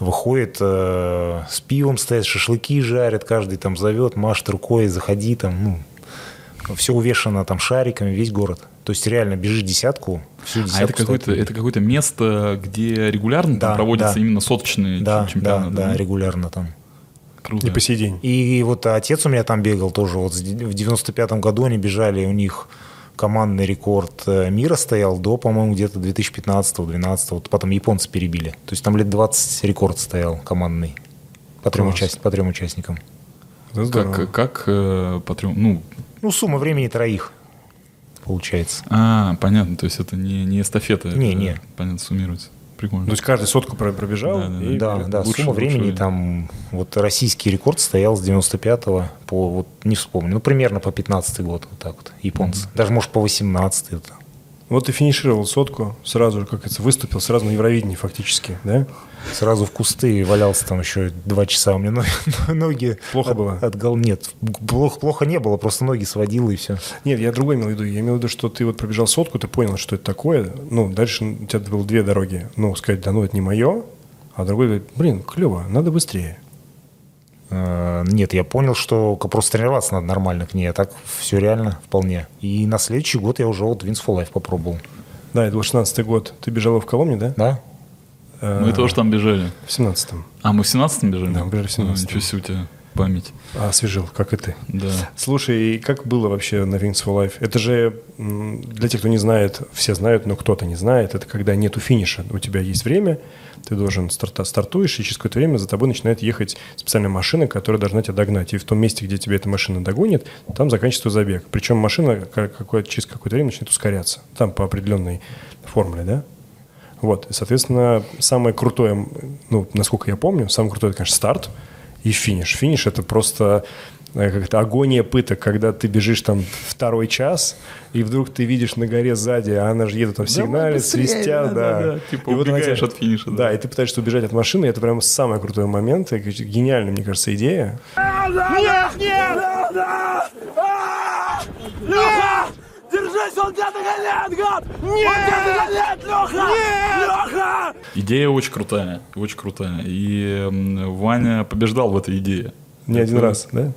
выходит э, с пивом стоят, шашлыки жарят, каждый там зовет, машет рукой, заходи там, ну, все увешано там шариками, весь город. То есть реально бежишь десятку, всю десятку. А это какое-то, это какое-то место, где регулярно там Да, проводятся да. именно соточные да, чем- чемпионаты? да, да, регулярно там. Круто. И по сей день. И вот отец у меня там бегал тоже. Вот в 95-м году они бежали, у них командный рекорд э, мира стоял до, по-моему, где-то 2015-2012. Вот потом японцы перебили. То есть там лет 20 рекорд стоял командный по трем, участ- по трем участникам. Как, как э, по трем- ну, Ну, сумма времени троих получается. а, понятно, то есть это не, не эстафета. Не, это, не. Понятно, суммируется. Прикольно. То есть каждый сотку про- пробежал? Да, да, и Да, да, лучше- сумма лучше времени время. там, вот российский рекорд стоял с 95 по, вот не вспомню, ну, примерно по 15 год, вот так вот, японцы. Даже, может, по 18 это. Вот ты финишировал сотку, сразу же, как это, выступил, сразу на Евровидении фактически, да? Сразу в кусты валялся там еще два часа. У меня но- ноги... Плохо от- было? От гол... Нет, плохо, плохо не было, просто ноги сводило и все. Нет, я другой имел в виду. Я имел в виду, что ты вот пробежал сотку, ты понял, что это такое. Ну, дальше у тебя было две дороги. Ну, сказать, да ну, это не мое. А другой говорит, блин, клево, надо быстрее. Э, Нет, я понял, что просто тренироваться надо нормально к ней, а так все реально вполне. И на следующий год я уже вот Wins for Life попробовал. Да, это был 16 год. Ты бежал в Коломне, да? Да? Э, Мы тоже там бежали. В 17-м. А, мы в 17-м бежали? Да, мы бежали в 17-м. А, Ничего себе у тебя память. А, освежил, как и ты. Да. Слушай, и как было вообще на Wings for Life? Это же, для тех, кто не знает, все знают, но кто-то не знает, это когда нету финиша. У тебя есть время, ты должен старта, стартуешь, и через какое-то время за тобой начинает ехать специальная машина, которая должна тебя догнать. И в том месте, где тебя эта машина догонит, там заканчивается забег. Причем машина ка- какое- через какое-то время начинает ускоряться. Там по определенной формуле, да? Вот, и, соответственно, самое крутое, ну, насколько я помню, самое крутое, это, конечно, старт и финиш. Финиш – это просто э, как-то агония пыток, когда ты бежишь там второй час, и вдруг ты видишь на горе сзади, а она же едет там сигналит, свистят, да, да. да. Типа И вот убегаешь тебя- от финиша, да. Да, и ты пытаешься убежать от машины, и это прям самый крутой момент, и гениальная, мне кажется, идея. Идея очень крутая, очень крутая. И Ваня побеждал в этой идее. Не один раз, да?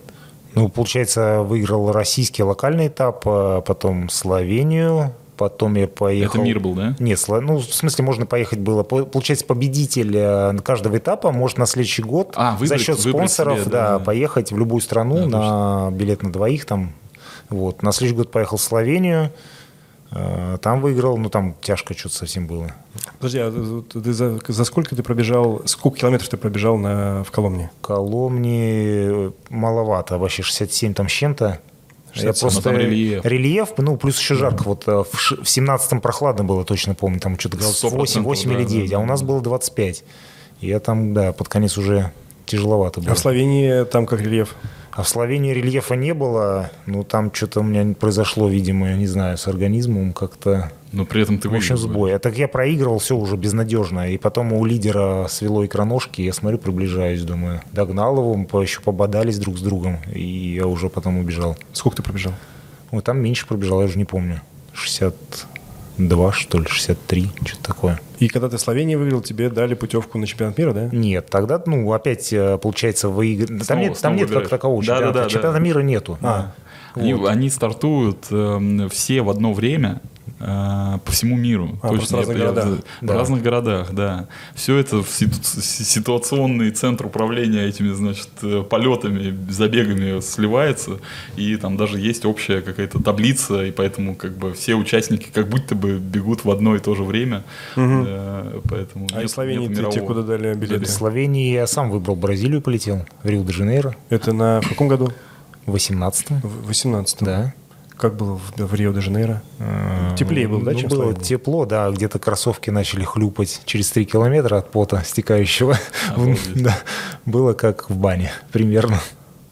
Ну, получается, выиграл российский локальный этап, а потом Словению, потом я поехал... Это мир был, да? Нет, ну, в смысле, можно поехать было. По- Получается, победитель э, каждого этапа может на следующий год А, выбрать- за счет спонсоров себе, да, да, да. поехать в любую страну на билет на двоих там. Вот. На следующий год поехал в Словению, э, там выиграл, ну, там тяжко что-то совсем было. Подожди, а ты- за, за сколько ты пробежал, сколько километров ты пробежал на, в Коломне? Коломни маловато, вообще 67 там с чем-то. Я 67, просто ну, там рельеф. рельеф, ну, плюс еще жарко. Вот э, в, в 17-м прохладно было, точно помню. Там что-то градусов 100%, 8, 8 или да, 9, да, а у нас да. было 25. Я там, да, под конец уже тяжеловато было. А в Словении там как рельеф? А в Словении рельефа не было. Ну, там что-то у меня произошло, видимо, я не знаю, с организмом как-то... Но при этом ты В общем, сбой. А так я проигрывал, все уже безнадежно. И потом у лидера свело икроножки, я смотрю, приближаюсь, думаю. Догнал его, мы еще пободались друг с другом, и я уже потом убежал. Сколько ты пробежал? Ой, там меньше пробежал, я уже не помню. 62, что ли, 63, что-то такое. И когда ты в Словении выиграл, тебе дали путевку на чемпионат мира, да? Нет, тогда, ну, опять, э, получается, выигр... Там нет, там нет как такового Да, да, чемпионата. да, да. Чемпионата мира нету. А. Они, они стартуют эм, все в одно время э, по всему миру. А, просто в разных я- я- городах. В Да. разных городах, да. Все это в ситу- си- ситуационный центр управления этими, значит, э, полетами, забегами сливается. И там даже есть общая какая-то таблица, и поэтому как бы все участники как будто бы бегут в одно и то же время. Э, поэтому А нет- из Словении нет ты, тебе куда дали билеты? Из Словении я сам выбрал Бразилию, полетел в Рио-де-Жанейро Это на в каком году? в 18 В 18 Да. Как было в, в Рио-де-Жанейро? Теплее было, да, Ну, чем было Словении? тепло, да, где-то кроссовки начали хлюпать через 3 километра от пота стекающего. Да, было как в бане, примерно.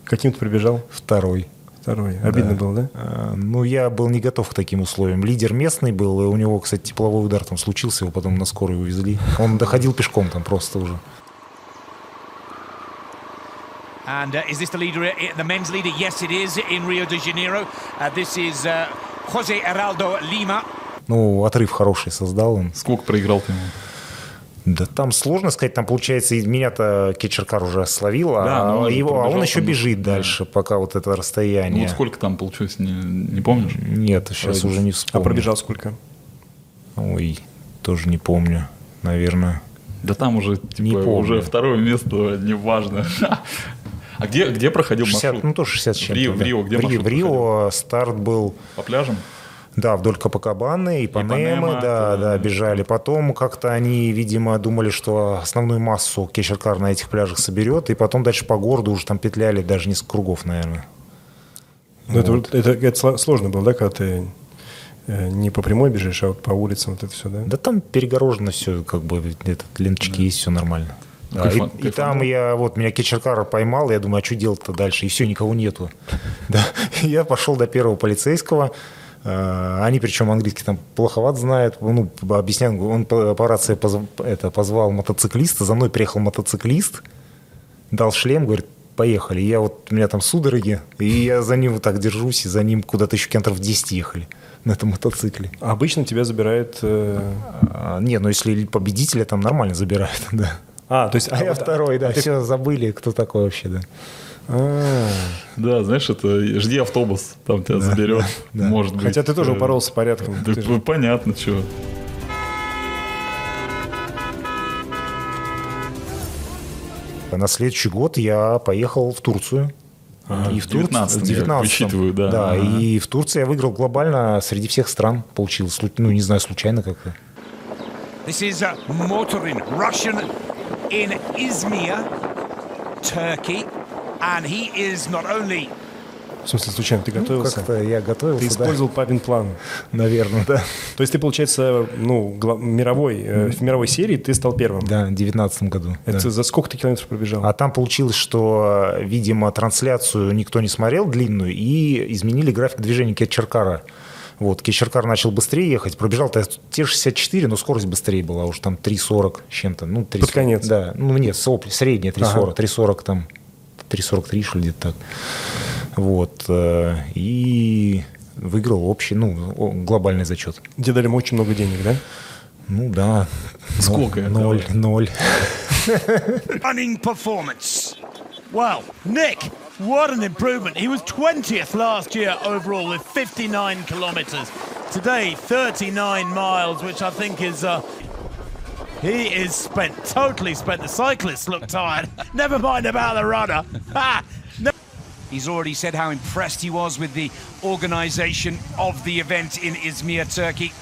Каким ты прибежал? Второй. Второй. Обидно было, да? А, Ну, я был не готов к таким условиям. Лидер местный был, и у него, кстати, тепловой удар там случился, его потом на скорую увезли. Он доходил пешком там просто уже. And uh, is this the leader, uh, the men's leader? Yes, it is in Rio de Janeiro. Uh, this is uh, Jose Heraldo Lima. Ну, отрыв хороший создал он. Сколько проиграл ты ему? Да там сложно сказать, там получается, меня-то Кетчеркар уже словил, Да, но а, он его, а он еще там, бежит да. дальше, пока вот это Ну, расстояние. вот сколько там получилось, не, не помнишь? Нет, сейчас уже не А вспомню. пробежал сколько? Ой, тоже не помню, наверное. Да там уже, типа, Не помню. уже второе место, неважно. А где, где проходил 60, маршрут? ну, тоже 60 с В чем-то. Рио, да. в Рио где в Рио, маршрут в Рио старт был... По пляжам? Да, вдоль Капакабаны, Ипанемы, Ипанема, да, это- да, бежали. Потом как-то они, видимо, думали, что основную массу Кечеркар на этих пляжах соберет, и потом дальше по городу уже там петляли даже несколько кругов, наверное. Ну, это, вот- это, это сло- сложно было, да, когда ты э, не по прямой бежишь, а вот по улицам вот это все, да? Да там перегорожено все, как бы, этот, ленточки есть, все нормально. Да, и, и там я, вот, меня Кечеркар поймал, я думаю, а что делать-то дальше? И все, никого нету. Да. Я пошел до первого полицейского, Э, они причем английский там плоховат знают, ну, объясняют, он по, по рации позв- это, позвал мотоциклиста, за мной приехал мотоциклист, дал шлем, говорит, поехали. Я вот, у меня там судороги, и я за ним вот так держусь, и за ним куда-то еще кентров 10 ехали на этом мотоцикле. А обычно тебя забирает... э, А, не, ну если победителя там нормально забирают, да. А, то есть... А я вот- второй, да, а ты- все забыли, кто такой вообще, да. А, Да, знаешь, это жди автобус, там тебя заберет, может быть. Хотя ты тоже Э, упоролся порядком. да Ты же- понятно, что. На следующий год я поехал в Турцию. и в, в Тур- 19-м, в я 19-м. высчитываю, да. Да, Ага. и в Турции я выиграл глобально среди всех стран. Получилось, ну, не знаю, случайно как-то. This is uh, Motorin, Russian in Izmir, Turkey. And he is not only В смысле, случайно, ты готовился? Как-то я готовился, Ты использовал папин план. да, наверное, да. То есть ты, получается, ну, мировой, э, в мировой серии ты стал первым. Да, в 19 году. Это да. за сколько ты километров пробежал? А там получилось, что, видимо, трансляцию никто не смотрел длинную, и изменили график движения Кетчеркара. Вот, Кетчеркар начал быстрее ехать, пробежал-то те 64, но скорость быстрее была, уж там 3.40 с чем-то. Ну, 3.40, Под конец? Да, ну нет, соп- средняя 3.40, Ага. 3.40 там, 3.43, что ли, где-то так. Вот, э, и выиграл общий, ну, глобальный зачет. Тебе дали очень много денег, да? Ну да. Сколько? Ноль, ноль. running performance. Well, Nick, what an improvement. He was 20th last year overall with 59 kilometres. Today, 39 miles, which I think is. Uh, he is spent, totally spent. The cyclists look tired. Never mind about the runner. He's already said how impressed he was with the organisation of the event in Izmir, Turkey.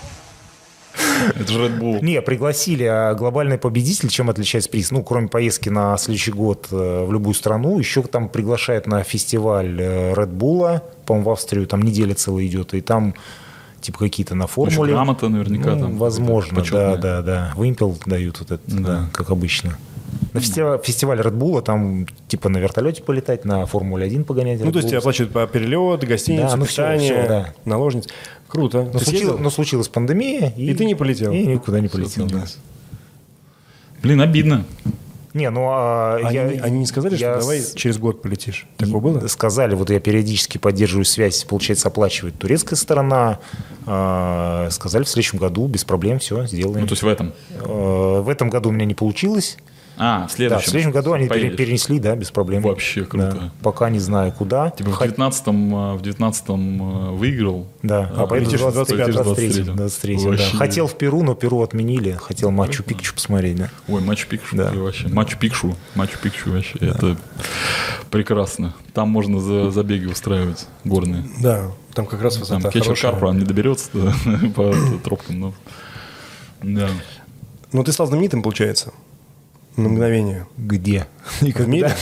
Это же Red Bull. Не, пригласили, а глобальный победитель, чем отличается приз? Ну, кроме поездки на следующий год э, в любую страну, еще там приглашают на фестиваль э, Red Bull, по-моему, в Австрию, там неделя целая идет, и там типа какие-то на формуле. грамота наверняка Ну, там Возможно, да, да, да. Вымпел дают вот это, да, как обычно. На фестиваль Red Bull там типа на вертолете полетать, на Формуле 1 погонять. Ну, Red то есть тебе оплачивают по перелет, гостиницу, Да, ну питание, всё, да. наложниц. Круто. но, случилось, съездил? но случилась пандемия. И, И ты не полетел? И никуда не полетел. да. Блин, обидно. Не, ну а Они, я, они не сказали, я что давай с- через год полетишь? Такое было? Сказали, вот я периодически поддерживаю связь, получается, оплачивает турецкая сторона. А, Сказали, в следующем году без проблем все сделаем. Ну, то есть в этом. Э, В этом году у меня не получилось. А, в Да, следующем. в следующем году они Поедешь. перенесли, да, без проблем. Вообще круто. Да. Пока не знаю куда. Типа в Хот- 19-м, а, в 19-м а, выиграл. Да, а, в полетишь в 25 23-м. 23 23 да. Хотел в Перу, но Перу отменили. Хотел Мачу Пикчу посмотреть, да. Ой, Мачу Пикшу Да. вообще. Мачу Пикшу. Мачу Пикчу вообще. Это прекрасно. Там можно за, забеги устраивать горные. Да, там как раз Там высота Кетчер хорошая. Карпа не доберется да, по тропкам, но... Да. Ну, ты стал знаменитым, получается, на мгновение. Где? В мире?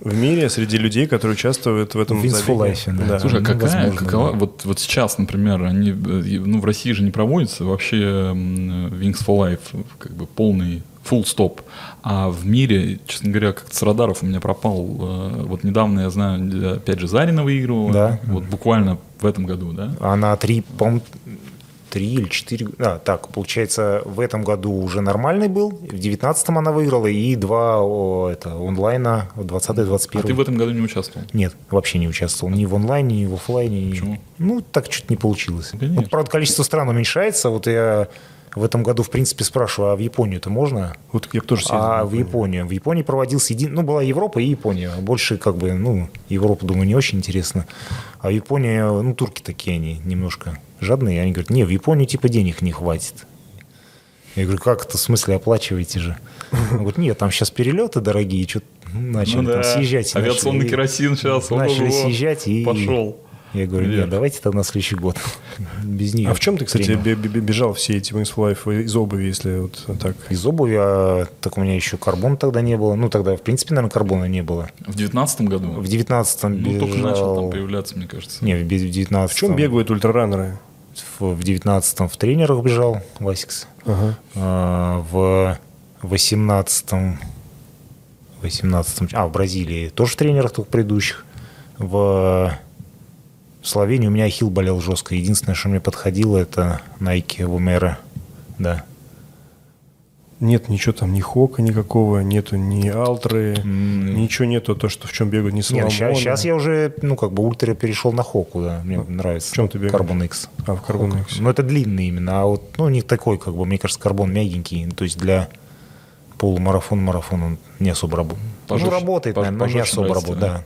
В мире среди людей, которые участвуют в этом for забеге. Life, да. Слушай, а ну, какая, возможно, какова, да. вот, вот сейчас, например, они, э, ну, в России же не проводится вообще Wings for Life, как бы полный full стоп. А в мире, честно говоря, как-то с радаров у меня пропал. э, Вот недавно, я знаю, опять же, Зарина выигрывала. Да. Вот буквально в этом году, да? Она три, по три или четыре... А, так, получается, в этом году уже нормальный был, в девятнадцатом она выиграла, и два о, это, онлайна, 20-21. А ты в этом году не участвовал? Нет, вообще не участвовал. Ни в онлайне, ни в офлайне. Почему? Ну, так чуть не получилось. Конечно. Вот, правда, количество стран уменьшается. Вот я в этом году, в принципе, спрашиваю, а в Японию это можно? Вот я тоже съездил. А в Японию? В Японии проводился един... Ну, была Европа и Япония. Больше, как бы, ну, Европа, думаю, не очень интересно. А в Японии, ну, турки такие они немножко жадные. Они говорят, не, в Японию, типа, денег не хватит. Я говорю, как это, в смысле, оплачиваете же? Он говорит, нет, там сейчас перелеты дорогие, что начали Ну там да. съезжать. Авиационный начали- керосин сейчас. Начали ого-го. съезжать и... Пошел. Я говорю, нет, давайте тогда на следующий год. Без нее. А в чем ты, кстати, бежал все эти Wings for Life из обуви, если вот так? Из обуви, а так у меня еще карбон тогда не было. Ну, тогда, в принципе, наверное, карбона не было. В девятнадцатом году? В девятнадцатом Ну, только начал там появляться, мне кажется. Не, в девятнадцатом. В чем бегают ультрараннеры? В девятнадцатом в тренерах бежал Васикс. Ага. А, В восемнадцатом... восемнадцатом... А, в Бразилии тоже в тренерах только предыдущих. В Словении у меня ахилл болел жестко. Единственное, что мне подходило, это Nike Vomero. Да. Нет ничего там, ни хока никакого, нету ни алтры, ничего нету, то, что в чем бегают, ни Нет, Соломона. сейчас, я уже, ну, как бы ультра перешел на хоку, да, мне нравится. В чем ты бегаешь? Carbon X. А, в Carbon X. Ну, это длинный именно, а вот, ну, не такой, как бы, мне кажется, карбон мягенький, то есть для полумарафон, марафон он не особо работает. Ну, работает, пож- наверное, но не особо работает, да? да.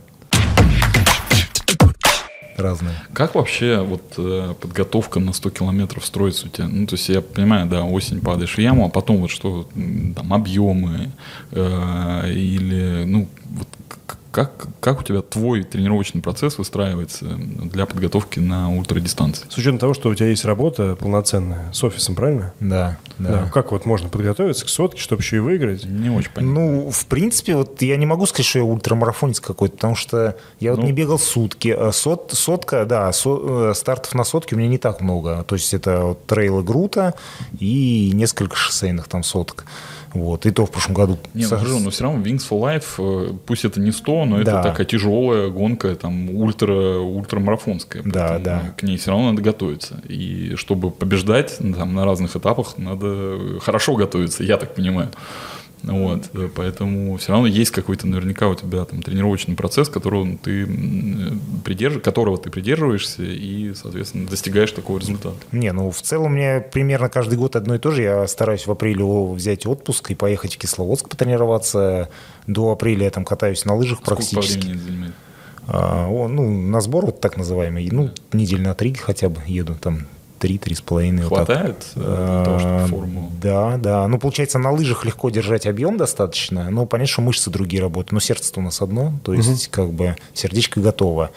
Разные. Как вообще вот э, подготовка на 100 километров строится у тебя? Ну, то есть я понимаю, да, осень падаешь в яму, а потом вот что, там, объемы э, или, ну, вот как, как у тебя твой тренировочный процесс выстраивается для подготовки на ультрадистанции? С учетом того, что у тебя есть работа полноценная с офисом, правильно? Да, да. Как вот можно подготовиться к сотке, чтобы еще и выиграть? Не очень понятно. Ну, в принципе, вот я не могу сказать, что я ультрамарафонец какой-то, потому что я вот Ну. не бегал сутки. А Сот, сотка, да, со- э, стартов на сотке у меня не так много. То есть это вот трейлы Грута и несколько шоссейных там соток. Вот. И то в прошлом году. Не, ну, со- скажу, но все равно Wings for Life, э, пусть это не 100, но это Да. такая тяжелая гонка, там, ультра, ультрамарафонская. Да, да. К ней все равно надо готовиться. И чтобы побеждать там, на разных этапах, надо хорошо готовиться, я так понимаю. Вот, э, поэтому все равно есть какой-то наверняка у тебя там тренировочный процесс, которого ты м, придерж... которого ты придерживаешься и, соответственно, достигаешь такого результата. Не, ну в целом у меня примерно каждый год одно и то же. Я стараюсь в апреле взять отпуск и поехать в Кисловодск потренироваться. До апреля я там катаюсь на лыжах Сколько практически. времени это занимает? А, о, ну, на сбор вот так называемый. Ну, недель на три хотя бы еду, там три-три с половиной. вот так. Хватает э, для того, чтобы А, форму? Да, да. Ну, получается, на лыжах легко держать объем достаточно. Ну, понятно, что мышцы другие работают. Но сердце-то у нас одно. То есть, как бы, сердечко готово.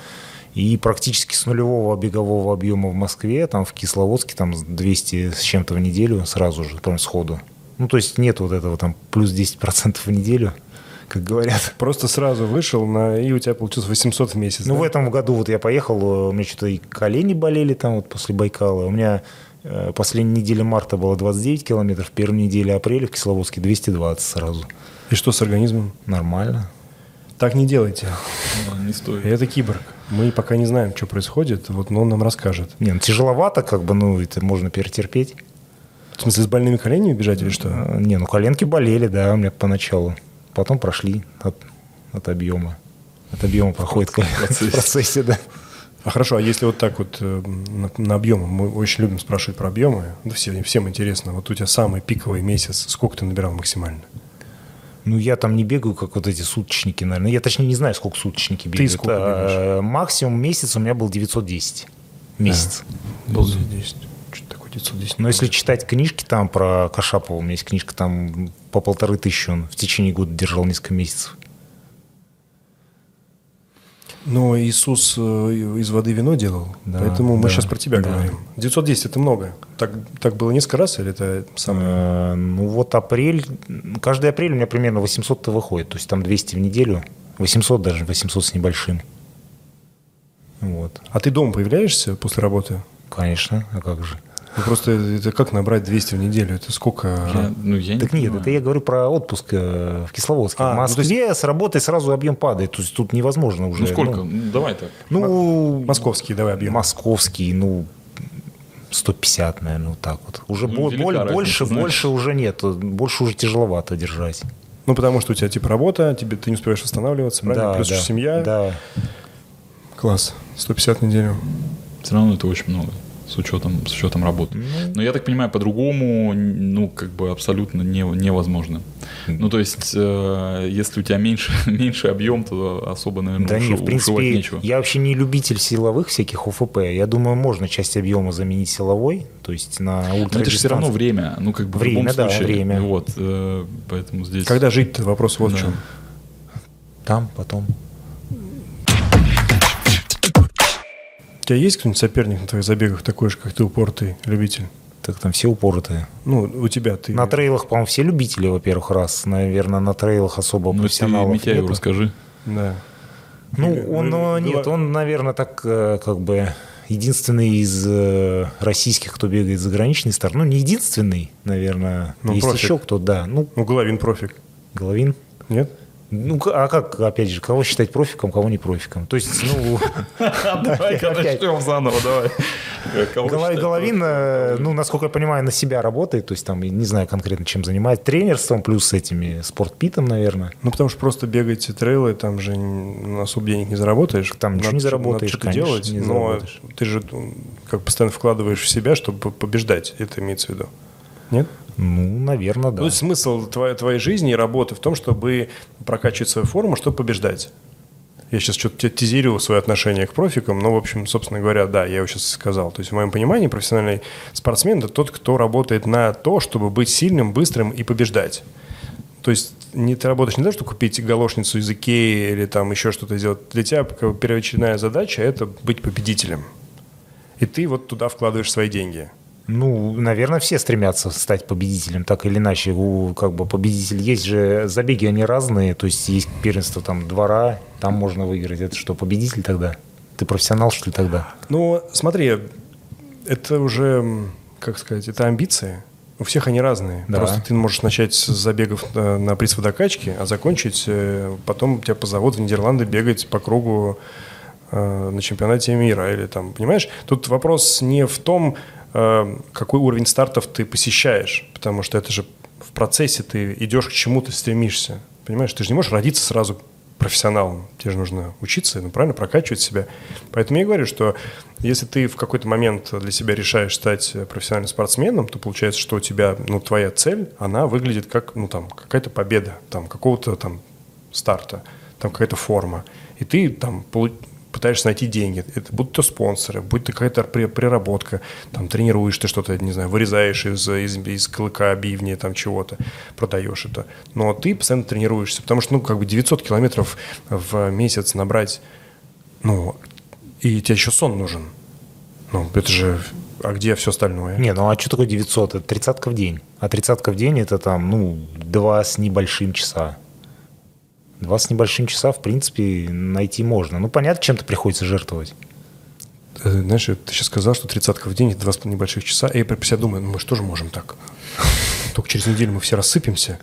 И практически с нулевого бегового объема в Москве, там в Кисловодске, там с 200 с чем-то в неделю сразу же, прям сходу. Ну, то есть нет вот этого там плюс 10% в неделю, как говорят. Просто сразу вышел, на, и у тебя получилось 800 в месяц. Ну, да? в этом году вот я поехал, э, у меня что-то и колени болели там вот после Байкала. У меня э, последняя неделя марта было 29 километров, первая неделя апреля в Кисловодске 220 сразу. И что с организмом? Нормально. Так не делайте. Да, не стоит. Это киборг. Мы пока не знаем, что происходит, вот, но он нам расскажет. Не, ну тяжеловато, как бы, ну, это можно перетерпеть. В смысле, с больными коленями бежать или что? Э, Не, ну коленки болели, да, у меня поначалу. Потом прошли от, от объема. От объема проходит в процессе. процессе, да. А хорошо, а если вот так вот э, на, на объемы, мы очень любим спрашивать про объемы, да все, всем интересно, вот у тебя самый пиковый месяц, сколько ты набирал максимально? Ну, я там не бегаю, как вот эти суточники, наверное. Я точнее не знаю, сколько суточники бегают. сколько А, Максимум месяц у меня был 910. Месяц. 910. Что такое 910? Но если читать книжки там про Кашапова, у меня есть книжка там по полторы тысячи он в течение года держал несколько месяцев. Но Иисус э, из воды вино делал, поэтому мы да, сейчас про тебя да. говорим. 910 это много. Так, так было несколько раз или это самое? Э, Ну вот апрель, каждый апрель у меня примерно 800-то выходит, то есть там 200 в неделю, 800 даже, 800 с небольшим. Вот, А ты дома появляешься после работы? конечно, а как же. Ну, просто это как набрать 200 в неделю? Это сколько? Я, ну, я Так не нет, понимаю. это я говорю про отпуск э, в Кисловодске. А, в ну, то Москве с работы сразу объем падает, то есть тут невозможно уже. Ну сколько? Ну, Ну, давай так. ну, Московский, давай объем. московский, ну, 150, наверное, вот так вот. Уже Ну, боль- разница, больше, знаешь. больше уже нет, больше уже тяжеловато держать. Ну, потому что у тебя типа работа, тебе ты не успеваешь восстанавливаться, правильно? Да, Плюс да, еще семья. Да. Класс. 150 в неделю. Все равно это очень много с учетом, с учетом работы. Но я так понимаю, по-другому, ну, как бы абсолютно не, невозможно. Ну, то есть, э, если у тебя меньше, меньше объем, то особо, наверное, Да уши- нет, в ушивать принципе, нечего. я вообще не любитель силовых всяких ОФП. Я думаю, можно часть объема заменить силовой, то есть на Но это же все равно время, ну, как бы в Время, любом да, случае. время. Вот, э, поэтому здесь... Когда жить-то? Вопрос вот в Да. чем. Там, потом. У тебя есть кто-нибудь соперник на твоих забегах такой же, как ты, упоротый любитель? Так там все упоротые. Ну, у тебя ты... На трейлах, по-моему, все любители, во-первых, раз. Наверное, на трейлах особо Ну, ты профессионалов Митяеву нету. расскажи. Да. Ну, Или- он, ну, нет, была- он, наверное, так э, как бы единственный из э, российских, кто бегает заграничный старт. Ну, не единственный, наверное. Ну, Есть профик. еще кто, да. Ну, Ну, Головин профик. Головин. Нет? Ну, а как, опять же, кого считать профиком, кого не профиком? То есть, ну, Давай-ка Опять. начнем заново, давай. Головин, ну, насколько я понимаю, на себя работает, то есть там, не знаю конкретно, чем занимается, тренерством, плюс с этими спортпитом, наверное. Ну, потому что просто бегать трейлы, там же особо денег не заработаешь. Там ничего не заработаешь, что-то делать, не но заработаешь. ты же как постоянно вкладываешь в себя, чтобы побеждать, это имеется в виду. Нет? Ну, наверное, да. То есть смысл твоей, твоей жизни и работы в том, чтобы прокачивать свою форму, чтобы побеждать. Я сейчас что-то тизирую свое отношение к профикам, но, в общем, собственно говоря, да, я его сейчас сказал. То есть, в моем понимании, профессиональный спортсмен – это тот, кто работает на то, чтобы быть сильным, быстрым и побеждать. То есть не, ты работаешь не для того, чтобы купить галошницу из Икеи или там еще что-то сделать. Для тебя первоочередная задача – это быть победителем. И ты вот туда вкладываешь свои деньги. Ну, наверное, все стремятся стать победителем, так или иначе. У, как бы победитель есть же забеги, они разные. То есть есть первенство там двора, там можно выиграть. Это что, победитель тогда? Ты профессионал, что ли, тогда? Ну, смотри, это уже, как сказать, это амбиции. У всех они разные. Да. Просто ты можешь начать с забегов э, на приз водокачки, а закончить, э, потом тебя позовут в Нидерланды бегать по кругу э, на чемпионате мира. Или там, понимаешь, тут вопрос не в том, какой уровень стартов ты посещаешь, потому что это же в процессе ты идешь к чему-то, стремишься. Понимаешь, ты же не можешь родиться сразу профессионалом. Тебе же нужно учиться, ну, правильно, прокачивать себя. Поэтому я говорю, что если ты в какой-то момент для себя решаешь стать профессиональным спортсменом, то получается, что у тебя, ну, твоя цель, она выглядит как, ну, там, какая-то победа, там, какого-то там старта, там, какая-то форма. И ты там полу- пытаешься найти деньги. Это будь то спонсоры, будь то какая-то при- приработка, там тренируешь ты что-то, не знаю, вырезаешь из, из, из клыка бивни, там чего-то, продаешь это. Но ты постоянно тренируешься, потому что, ну, как бы 900 километров в месяц набрать, ну, и тебе еще сон нужен. Ну, это же... А где все остальное? Не, ну а что такое 900? Это тридцатка в день. А тридцатка в день это там, ну, два с небольшим часа. Два с небольшим часа, в принципе, найти можно. Ну, понятно, чем-то приходится жертвовать. Э, Знаешь, ты сейчас сказал, что тридцатка в день – это два с половиной небольших часа. И я про себя думаю, ну мы же можем так? Только через неделю мы все рассыпемся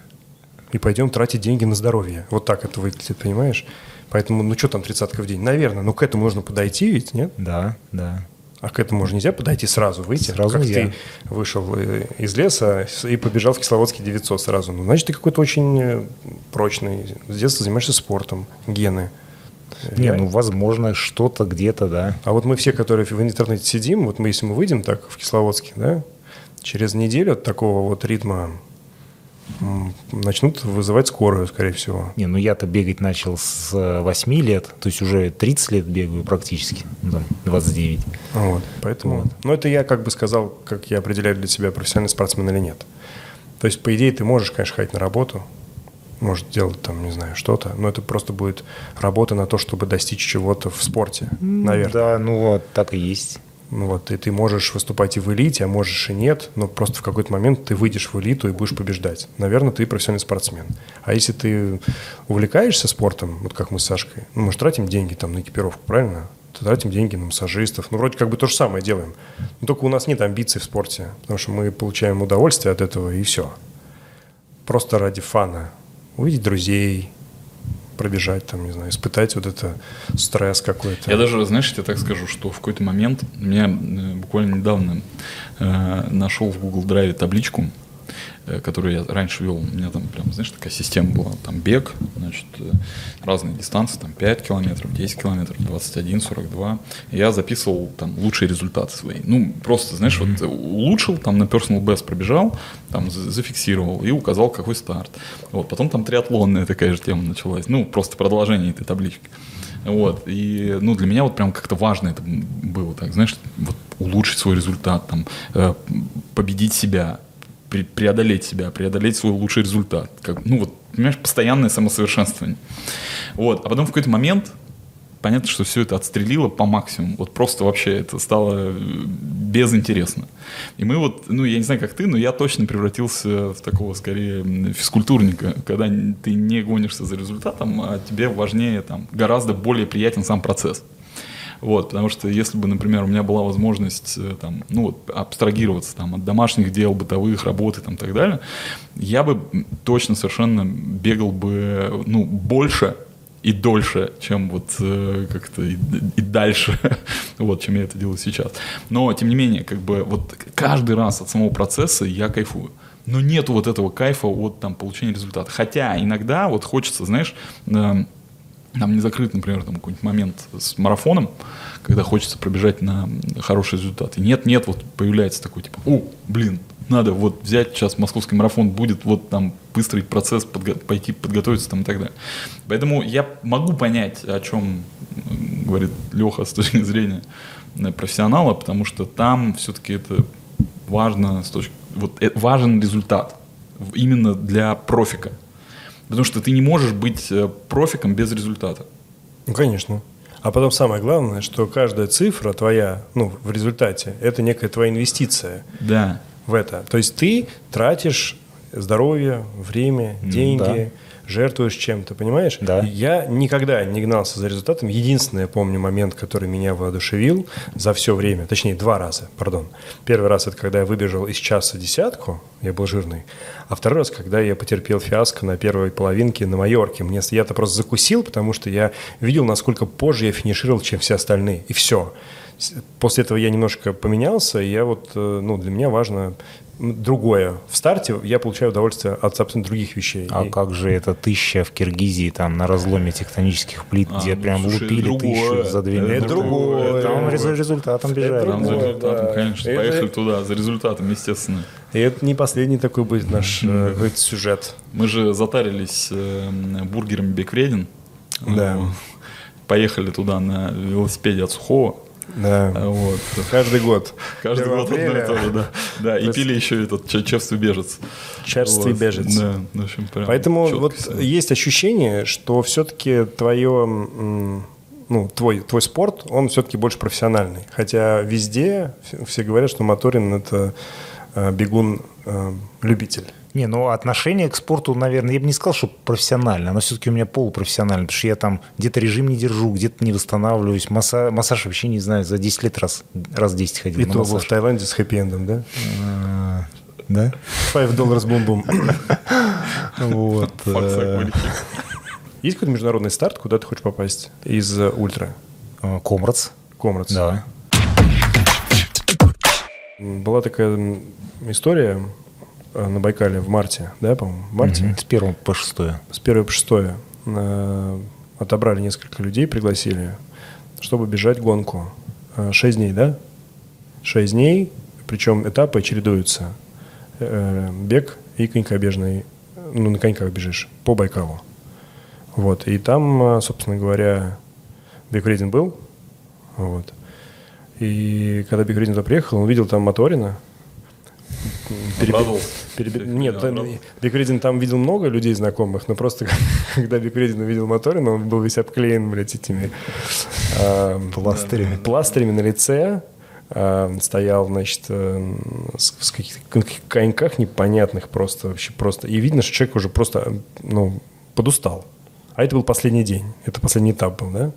и пойдем тратить деньги на здоровье. Вот так это выглядит, понимаешь? Поэтому, ну что там тридцатка в день? Наверное, ну к этому нужно подойти ведь, нет? Да, да. А к этому же нельзя подойти сразу, выйти. Сразу как нельзя. ты вышел э, из леса и побежал в Кисловодске 900 сразу. Ну, значит, ты какой-то очень э, прочный. С детства занимаешься спортом, гены. Не, ну, возможно, что-то где-то, да. А вот мы все, которые в интернете сидим, вот мы, если мы выйдем так в Кисловодске, да, через неделю от такого вот ритма начнут вызывать скорую, скорее всего. Не, ну я-то бегать начал с э, 8 лет, то есть уже 30 лет бегаю практически, ну, там, 29. Вот, поэтому, ну это я как бы сказал, как я определяю для себя, профессиональный спортсмен или нет. То есть, по идее, ты можешь, конечно, ходить на работу, может делать там, не знаю, что-то, но это просто будет работа на то, чтобы достичь чего-то в спорте, наверное. Да, ну вот, так и есть. Ну вот, и ты можешь выступать и в элите, а можешь и нет, но просто в какой-то момент ты выйдешь в элиту и будешь побеждать. Наверное, ты профессиональный спортсмен. А если ты увлекаешься спортом, вот как мы с Сашкой, ну, мы же тратим деньги там на экипировку, правильно? Тратим деньги на массажистов. Ну, вроде как бы то же самое делаем. Но только у нас нет амбиций в спорте, потому что мы получаем удовольствие от этого, и все. Просто ради фана. Увидеть друзей, пробежать, там, не знаю, испытать вот это стресс какой-то. Я даже, знаешь, я так скажу, что в какой-то момент я э, буквально недавно э, нашел в Google Drive табличку, э, которую я раньше вел. У меня там прям, знаешь, такая система была. Там бег, значит, э, разные дистанции, там 5 километров, 10 километров, 21, 42. И я записывал там лучшие результаты свои. Ну, просто, знаешь, вот э, улучшил, там на personal best пробежал, там за- зафиксировал и указал, какой старт. Вот, потом там триатлонная такая же тема началась. Ну, просто продолжение этой таблички. Вот, и, ну, для меня вот прям как-то важно это было, так, знаешь, вот улучшить свой результат, там, э, победить себя, преодолеть себя, преодолеть свой лучший результат. Как, ну, вот, понимаешь, постоянное самосовершенствование. Вот, а потом в какой-то момент понятно, что все это отстрелило по максимуму. Вот просто вообще это стало э, безинтересно. И мы вот, ну, я не знаю, как ты, но я точно превратился в такого, скорее, физкультурника, когда ты не гонишься за результатом, а тебе важнее, там, гораздо более приятен сам процесс. Вот, потому что если бы, например, у меня была возможность э, там, ну, вот, абстрагироваться там, от домашних дел, бытовых, работы там, и так далее, я бы точно совершенно бегал бы ну, больше и дольше, чем вот э, как-то и, и дальше, вот, чем я это делаю сейчас. Но, тем не менее, как бы вот каждый раз от самого процесса я кайфую. Но нету вот этого кайфа от там, получения результата. Хотя иногда вот хочется, знаешь, э, нам не закрыт, например, там какой-нибудь момент с марафоном, когда хочется пробежать на хороший результат. И нет, нет, вот появляется такой типа, о, блин, надо вот взять сейчас московский марафон будет, вот там выстроить процесс, подго- пойти подготовиться там и так далее. Поэтому я могу понять, о чем говорит Леха с точки зрения э, профессионала, потому что там все-таки это важно с точки, вот э, важен результат именно для профика. Потому что ты не можешь быть э, профиком без результата. Ну, конечно. А потом самое главное, что каждая цифра твоя, ну, в результате, это некая твоя инвестиция Да. в это. То есть ты тратишь здоровье, время, деньги, жертвуешь чем-то, понимаешь? Да. Я никогда не гнался за результатом. Единственный, я помню, момент, который меня воодушевил за все время, точнее, два раза, пардон. Первый раз это когда я выбежал из часа десятку, я был жирный, а второй раз, когда я потерпел фиаско на первой половинке на Майорке. Мне, я-то просто закусил, потому что я видел, насколько позже я финишировал, чем все остальные, и все. После этого я немножко поменялся, и я вот, э, ну, для меня важно другое. В старте я получаю удовольствие от абсолютно других вещей. А И- как же эта тысяча в Киргизии, там, на разломе тектонических плит, А, где ну, прям слушай, лупили это другое. тысячу за две Это минуты? другое, Там это резу- результатом бежали. Там за результатом, да. конечно. Это- Поехали туда, за результатом, естественно. И это не последний такой будет наш э, сюжет. Мы же затарились э, бургерами Беквредин. Да. Э, Поехали туда на велосипеде от Сухого. Да. А, Вот. Каждый год. Каждый 1 год одно и то же, да. Да, и пили еще этот че- чевствый бежец. Черствый Вот. бежец. Да, в общем, прям Поэтому вот всё. есть ощущение, что все-таки твое, ну, твой, твой спорт, он все-таки больше профессиональный. Хотя везде все- все говорят, что Моторин – это э, бегун-любитель. Не, ну отношение к спорту, наверное, я бы не сказал, что профессионально, оно все-таки у меня полупрофессионально, потому что я там где-то режим не держу, где-то не восстанавливаюсь, масса- массаж вообще не знаю, за 10 лет раз, раз 10 ходил И то был в Таиланде с хэппи-эндом, да? А, Да? Five dollars бум-бум. Вот. Э. Есть какой-то международный старт, куда ты хочешь попасть из э, ультра? э, Комрадс. Комрадс. Да. Была такая история на Байкале в марте, да, по-моему, в марте. Мгм. С первого по шестое. с 1 по 6 э, отобрали несколько людей, пригласили, чтобы бежать гонку. Э, Шесть дней, да? Шесть дней, причем этапы чередуются. Э, Бег и конькобежный, ну, на коньках бежишь, по Байкалу. Вот, и там, э, собственно говоря, Бекредин был, вот. И когда Бекредин туда приехал, он видел там Моторина, Перебе- Всех Нет, там-. Бекредин там видел много людей знакомых, но просто когда Бекредин увидел Моторина, он был весь обклеен, блядь, этими а, Пластырями. пластырями на лице, а, стоял, значит, э, с, с каких-то кон- коньках непонятных просто, вообще просто. И видно, что человек уже просто, ну, подустал. А это был последний день, это последний этап был, да?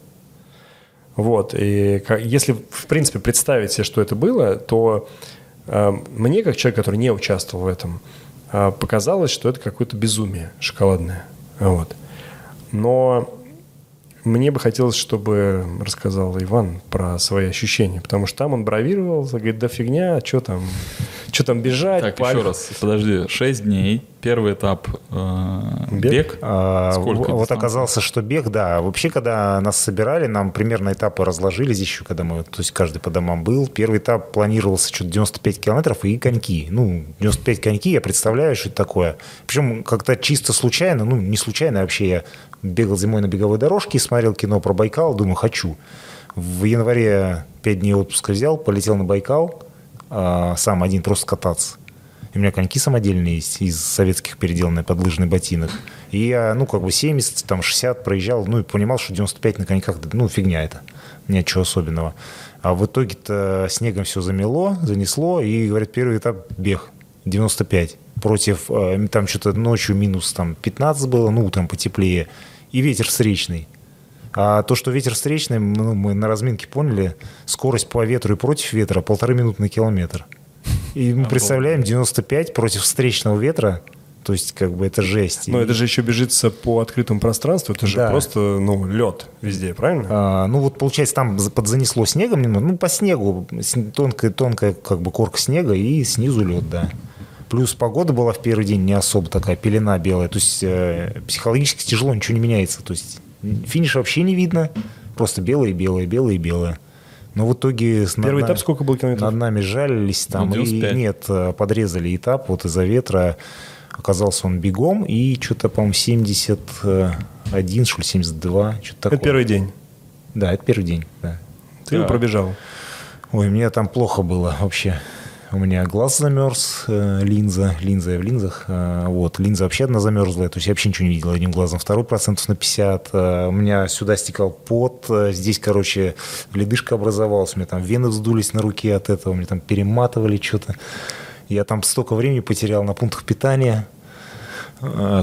Вот, и если, в принципе, представить себе, что это было, то э, мне, как человек, который не участвовал в этом, э, показалось, что это какое-то безумие шоколадное. Вот. Но мне бы хотелось, чтобы рассказал Иван про свои ощущения, потому что там он бравировал, говорит, да фигня, что там, что там бежать, Так, паль- еще раз, подожди. 6 дней. Первый этап э, Бег? бег. А, Сколько вот дистанций? оказался, что бег, да. Вообще, когда нас собирали, нам примерно этапы разложились еще, когда мы, то есть каждый по домам был. Первый этап планировался что-то 95 километров и коньки. Ну, 95 коньки, я представляю, что это такое. Причем как-то чисто случайно, ну, не случайно вообще, я бегал зимой на беговой дорожке, смотрел кино про Байкал, думаю, хочу. В январе 5 дней отпуска взял, полетел на Байкал, а, сам один просто кататься. У меня коньки самодельные есть, из советских переделанные под лыжный ботинок. И я, ну, как бы 70, там, 60 проезжал, ну, и понимал, что 95 на коньках, ну, фигня это. Ничего особенного. А в итоге-то снегом все замело, занесло, и, говорят, первый этап бег 95 против, э, там что-то ночью минус там 15 было, ну, утром потеплее, и ветер встречный. А то, что ветер встречный, ну, мы на разминке поняли, скорость по ветру и против ветра полторы минуты на километр. И мы представляем 95 против встречного ветра, то есть как бы это жесть. Но это же еще бежится по открытому пространству, это же Да. просто, ну, лед везде, правильно? А, ну вот получается там за- подзанесло снегом немного, ну по снегу, с- тонкая, тонкая как бы корка снега и снизу лед, да. Плюс погода была в первый день не особо такая, пелена белая, то есть э, психологически тяжело, ничего не меняется, то есть финиш вообще не видно, просто белое, белое, белое, белое. Но в итоге... над Первый нами- этап сколько было километров? Над нами жалились там, Ну, и 95. нет, э, подрезали этап вот из-за ветра, оказался он бегом, и что-то, по-моему, 71, что ли, 72, что-то такое. Это первый день. Да, это первый день, да. Ты его Так. пробежал. Ой, мне там плохо было вообще. У меня глаз замерз, э, линза, линза я в линзах. э, вот, линза вообще одна замерзлая, то есть я вообще ничего не видел одним глазом. Второй процентов на 50. э, у меня сюда стекал пот, здесь, короче, ледышка образовалась, у меня там вены вздулись на руке от этого, мне там перематывали что-то. Я там столько времени потерял на пунктах питания.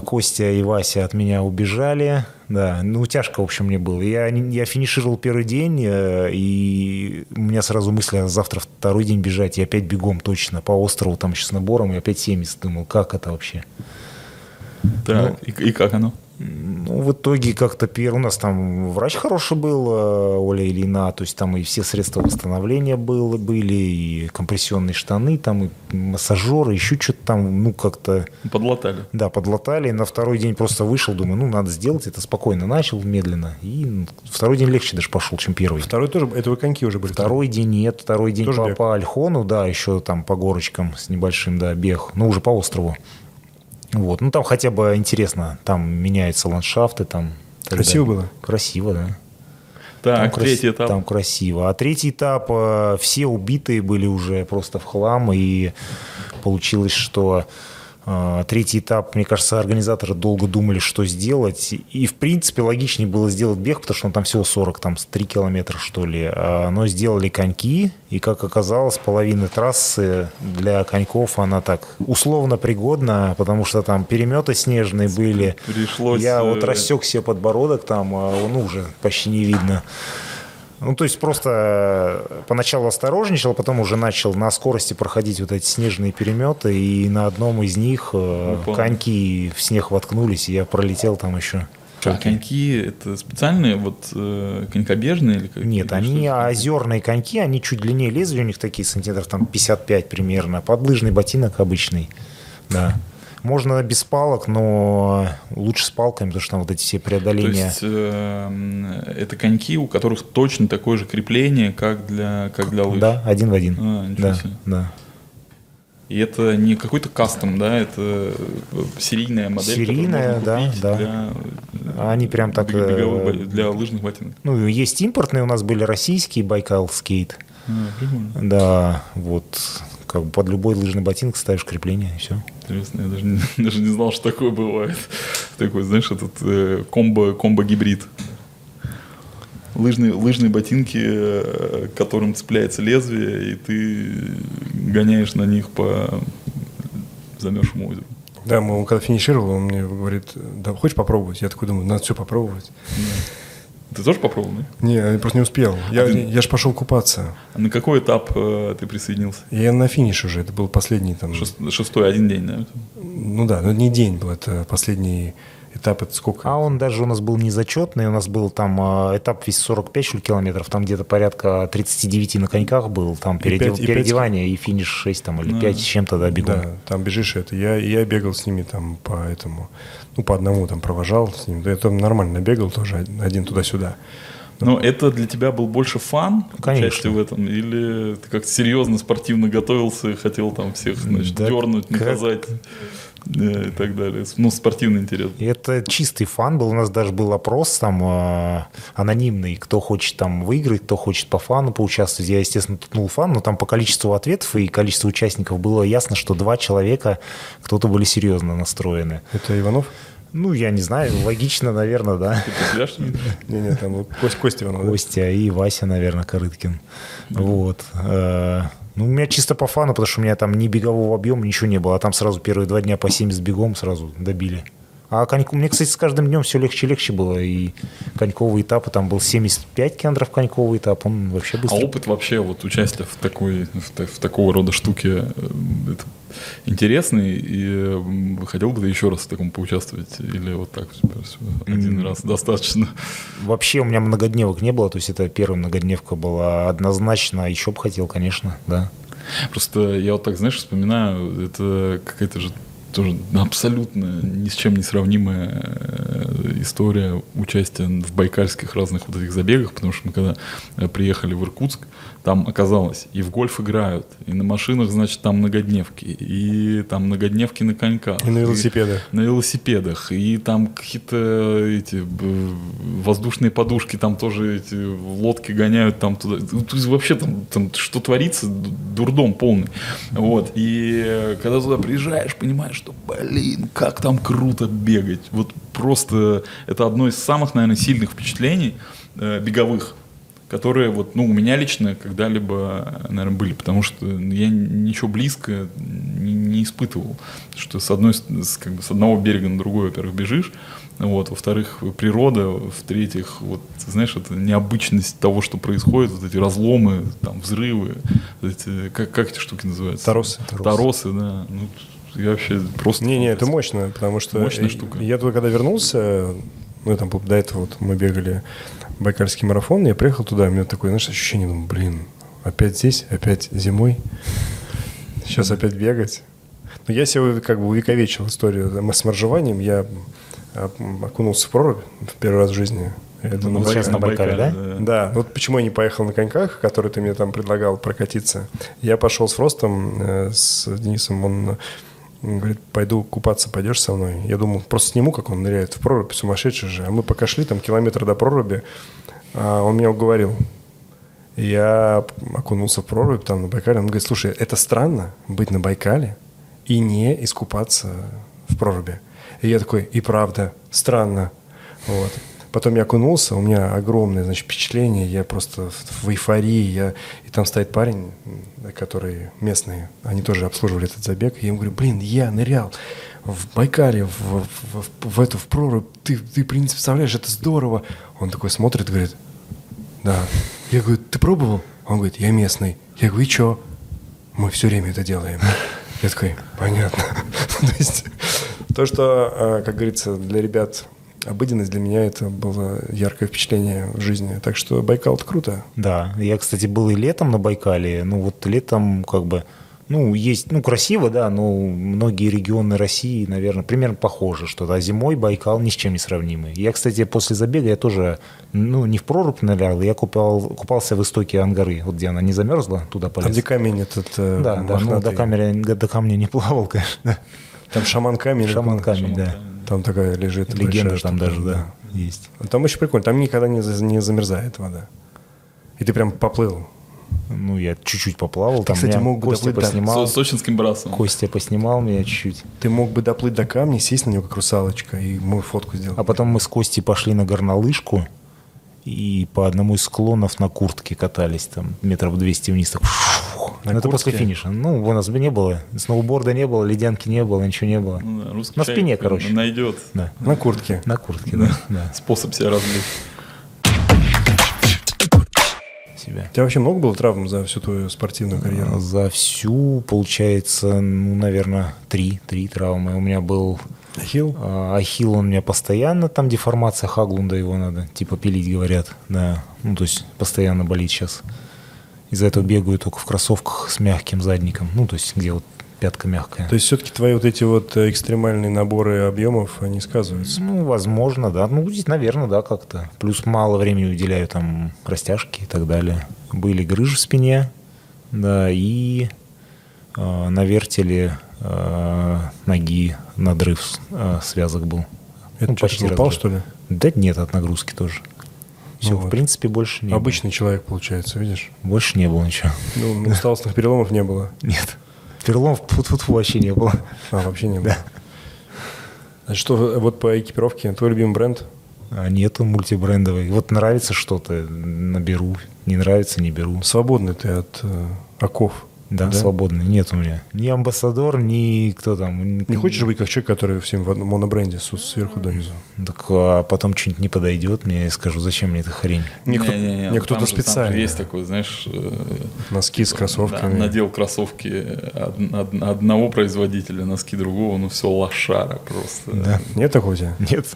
Костя и Вася от меня убежали. Да, ну тяжко, в общем, мне было. Я, я финишировал первый день, э, и у меня сразу мысли, а завтра второй день бежать, и опять бегом точно по острову, там еще с набором, и опять 70. Думал, как это вообще? Так, и, и как оно? Ну, в итоге как-то первый... У нас там врач хороший был, э, Оля Ильина, то есть там и все средства восстановления было, были, и компрессионные штаны, там и массажеры, еще что-то там, ну, как-то... Подлатали. Да, подлатали. На второй день просто вышел, думаю, ну, надо сделать это спокойно. Начал медленно. И второй день легче даже пошел, чем первый. Второй тоже, это вы коньки уже были? Второй день нет, второй день Тоже по, бег? по Альхону, да, еще там по горочкам с небольшим, да, бег, ну, уже по острову. Вот, ну, там хотя бы интересно, там меняются ландшафты, там... Красиво далее. было? Красиво, да. Так, Там крас- третий этап. Там красиво. А третий этап, э, все убитые были уже просто в хлам, и получилось, что третий этап, мне кажется, организаторы долго думали, что сделать. И, в принципе, логичнее было сделать бег, потому что он там всего 40, там 3 километра, что ли. А, Но сделали коньки, и, как оказалось, половина трассы для коньков, она так условно пригодна, потому что там переметы снежные были. Пришлось, Я вот э, рассек себе подбородок, там, а, ну, уже почти не видно. Ну, то есть просто э, поначалу осторожничал, потом уже начал на скорости проходить вот эти снежные переметы, и на одном из них э, Упал. коньки в снег воткнулись, и я пролетел там еще. А коньки это специальные, вот э, конькобежные или как? Нет, или они что? озерные коньки, они чуть длиннее лезвия, у них такие сантиметров там 55 примерно, подлыжный ботинок обычный, да. Можно без палок, но лучше с палками, потому что там вот эти все То преодоления. есть э, это коньки, у которых точно такое же крепление, как для, как для лыж. Да, один в один. А, да, себе. да. И это не какой-то кастом, да, это серийная модель, Серийная, да, да. для, э, Они прям так, бег- беговых э, для лыжных ботинок. Ну, есть импортные, у нас были российские, Байкал скейт. А. Да, вот как бы под любой лыжный ботинок ставишь крепление, и все. Интересно, я даже не, даже не знал, что такое бывает. Такой, знаешь, этот э, комбо, комбо-гибрид. Лыжные, лыжные ботинки, э, к которым цепляется лезвие, и ты гоняешь на них по замерзшему озеру. Да, мы, он когда финишировал, он мне говорит, да, хочешь попробовать? Я такой думаю, надо все попробовать. Ты тоже попробовал, да? Не, я просто не успел. Я, ты- я же пошел купаться. А на какой этап э, ты присоединился? Я на финиш уже, это был последний там... Шест- шестой, один день, да? Ну да, но не день был, это последний этап, это сколько? А он даже у нас был не зачетный, у нас был там э, этап весь 45 что километров, там где-то порядка 39 на коньках был, там И переодев- пять- и пять- переодевание и финиш 6 там или Ну. 5 с чем-то, да, бегом. Да, там бежишь это. Я, я бегал с ними там по этому, ну по одному там провожал с ним. Да я там нормально бегал тоже, один- туда-сюда. Но это для тебя был больше фан, Конечно. в этом? Или ты как-то серьезно, спортивно готовился и хотел там всех, значит, Да дернуть, как- наказать? э, и так далее. Ну, спортивный интерес. И это чистый фан был. У нас даже был опрос там э, анонимный, кто хочет там выиграть, кто хочет по фану поучаствовать. Я, естественно, тупнул фан, но там по количеству ответов и количеству участников было ясно, что два человека, кто-то были серьезно настроены. Это Иванов? Ну, я не знаю, логично, наверное, да. Не-не, там вот Кость, Костя Иванов. Костя и Вася, наверное, Корыткин. Вот. Ну, у меня чисто по фану, потому что у меня там ни бегового объема, ничего не было. А там сразу первые два дня по 70 бегом сразу добили. А коньку... мне, кстати, с каждым днем все легче и легче было. И коньковый этап, там был 75 километров коньковый этап, он вообще А быстрый. опыт вообще вот участия в такой в, в такого рода штуке э, это интересный и хотел бы ты еще раз в таком поучаствовать или вот так один раз достаточно? Вообще у меня многодневок не было, то есть это первая многодневка была однозначно. Еще бы хотел, конечно, да. Просто я вот так, знаешь, вспоминаю, это какая-то же тоже абсолютно ни с чем не сравнимая э, история участия в байкальских разных вот этих забегах, потому что мы когда э, приехали в Иркутск, там оказалось, и в гольф играют, и на машинах, значит, там многодневки, и там многодневки на коньках. И на велосипедах. на велосипедах, и там какие-то эти воздушные подушки, там тоже эти лодки гоняют там туда. Ну, То есть вообще там, там что творится, дурдом полный. Вот. И когда туда приезжаешь, понимаешь, что, блин, как там круто бегать. Вот просто это одно из самых, наверное, сильных впечатлений э, беговых которые вот, ну, у меня лично когда-либо, наверное, были, потому что я ничего близко не, не испытывал, что с одной, с, как бы с одного берега на другой, во-первых, бежишь, вот, во-вторых, природа, в-третьих, вот, знаешь, это необычность того, что происходит, вот эти разломы, там, взрывы, вот эти, как, как эти штуки называются? Торосы. Торосы, да. Ну, я вообще просто... Не-не, это мощно, потому что Мощная штука. я туда когда вернулся, ну, там до этого вот мы бегали Байкальский марафон, я приехал туда, у меня такое, знаешь, ощущение, думаю, блин, опять здесь, опять зимой, сейчас опять бегать. Но я себе как бы увековечил историю с моржеванием, я а, окунулся в прорубь в первый раз в жизни. Это Ну, сейчас на Байкале, да? Да, вот почему я не поехал на коньках, которые ты мне там предлагал прокатиться. Я пошел с Фростом, э, с Денисом, он говорит, пойду купаться, пойдешь со мной? Я думал, просто сниму, как он ныряет в прорубь, сумасшедший же. А мы пока шли, там километр до проруби, а он меня уговорил. Я окунулся в прорубь там на Байкале. Он говорит, слушай, это странно быть на Байкале и не искупаться в проруби. И я такой, и правда, странно. Вот. Потом я окунулся, у меня огромное значит, впечатление, я просто в, в эйфории. Я, и там стоит парень, который местный, они тоже обслуживали этот забег. И я ему говорю, блин, я нырял в Байкале, в, в, в- в эту, в прорубь, ты, ты не представляешь, это здорово. Он такой смотрит говорит, да. Я говорю, ты пробовал? Он говорит, я местный. Я говорю, и чё? Мы все время это делаем. Я такой, понятно. То есть, то, что, э, как говорится, для ребят обыденность, для меня это было яркое впечатление в жизни. Так что Байкал это круто. Да, я, кстати, был и летом на Байкале. Ну, вот летом как бы, ну, есть, ну, красиво, да, но многие регионы России, наверное, примерно похожи, что а зимой Байкал ни с чем не сравнимый. Я, кстати, после забега я тоже, ну, не в прорубь нырял, я купал, купался в истоке Ангары, вот где она не замерзла, туда полез. А где камень этот э, Да, да, ну, до, камня, до камня не плавал, конечно. Там шаман камень. Шаман камень, да. Там такая лежит. Легенда большая там даже, да, есть. Там очень прикольно. Там никогда не, не замерзает вода. И ты прям поплыл. Ну, я чуть-чуть поплавал, там кстати, мог бы Костя доплыть до- поснимал. С сочинским брасом. Костя поснимал меня чуть-чуть. Ты мог бы доплыть до камня, сесть на него, как русалочка, и мою фотку сделать. А потом мы с Костей пошли на горнолыжку и по одному из склонов на куртке катались, там метров 200 вниз. Так, На Ну, это после куртке? финиша. Ну, у нас бы не было. Сноуборда не было, ледянки не было, ничего не было. Ну да, на спине, короче. Найдет Да. На куртке. На куртке, да. да. способ себя развлечь. Себя. У тебя вообще много было травм за всю твою спортивную карьеру? За всю, получается, ну, наверное, три, три травмы. У меня был Ахилл? а, ахилл, он у меня постоянно, там деформация Хаглунда, его надо типа пилить, говорят. Да, ну, то есть постоянно болит сейчас. Из-за этого бегаю только в кроссовках с мягким задником. Ну, то есть где вот пятка мягкая. То есть все-таки твои вот эти вот э, экстремальные наборы объемов, они сказываются? Ну, возможно, да. Ну, здесь, наверное, да, как-то. Плюс мало времени уделяю там растяжки и так далее. Были грыжи в спине, да, и э, на вертеле э, ноги надрыв э, связок был. Это Ну, почти упал, разрыв. что ли? Да нет, от нагрузки тоже. Все, Ну в вот. принципе, больше не Обычный человек, получается, видишь? было. Больше не было ничего. Ну, усталостных переломов не было. Нет. Переломов тут вообще не было. А, вообще не было. А что, вот по экипировке, твой любимый бренд? А нету мультибрендовой. Вот нравится что-то, наберу. Не нравится, не беру. Свободный ты от э, оков. Да, свободный. Нет у меня. Ни амбассадор, ни кто там. Не хочешь быть как человек, который всем в монобренде с- сверху донизу? Так, а потом что-нибудь не подойдет, мне я скажу, зачем мне эта хрень. Не, кто- Не-не-не, не, ну кто-то там же- специально. есть такой, знаешь... э, Носки с типа, кроссовками. да, надел кроссовки од- од- одного производителя, носки другого, ну все лошара просто. Да. Нет такого у тебя? Нет.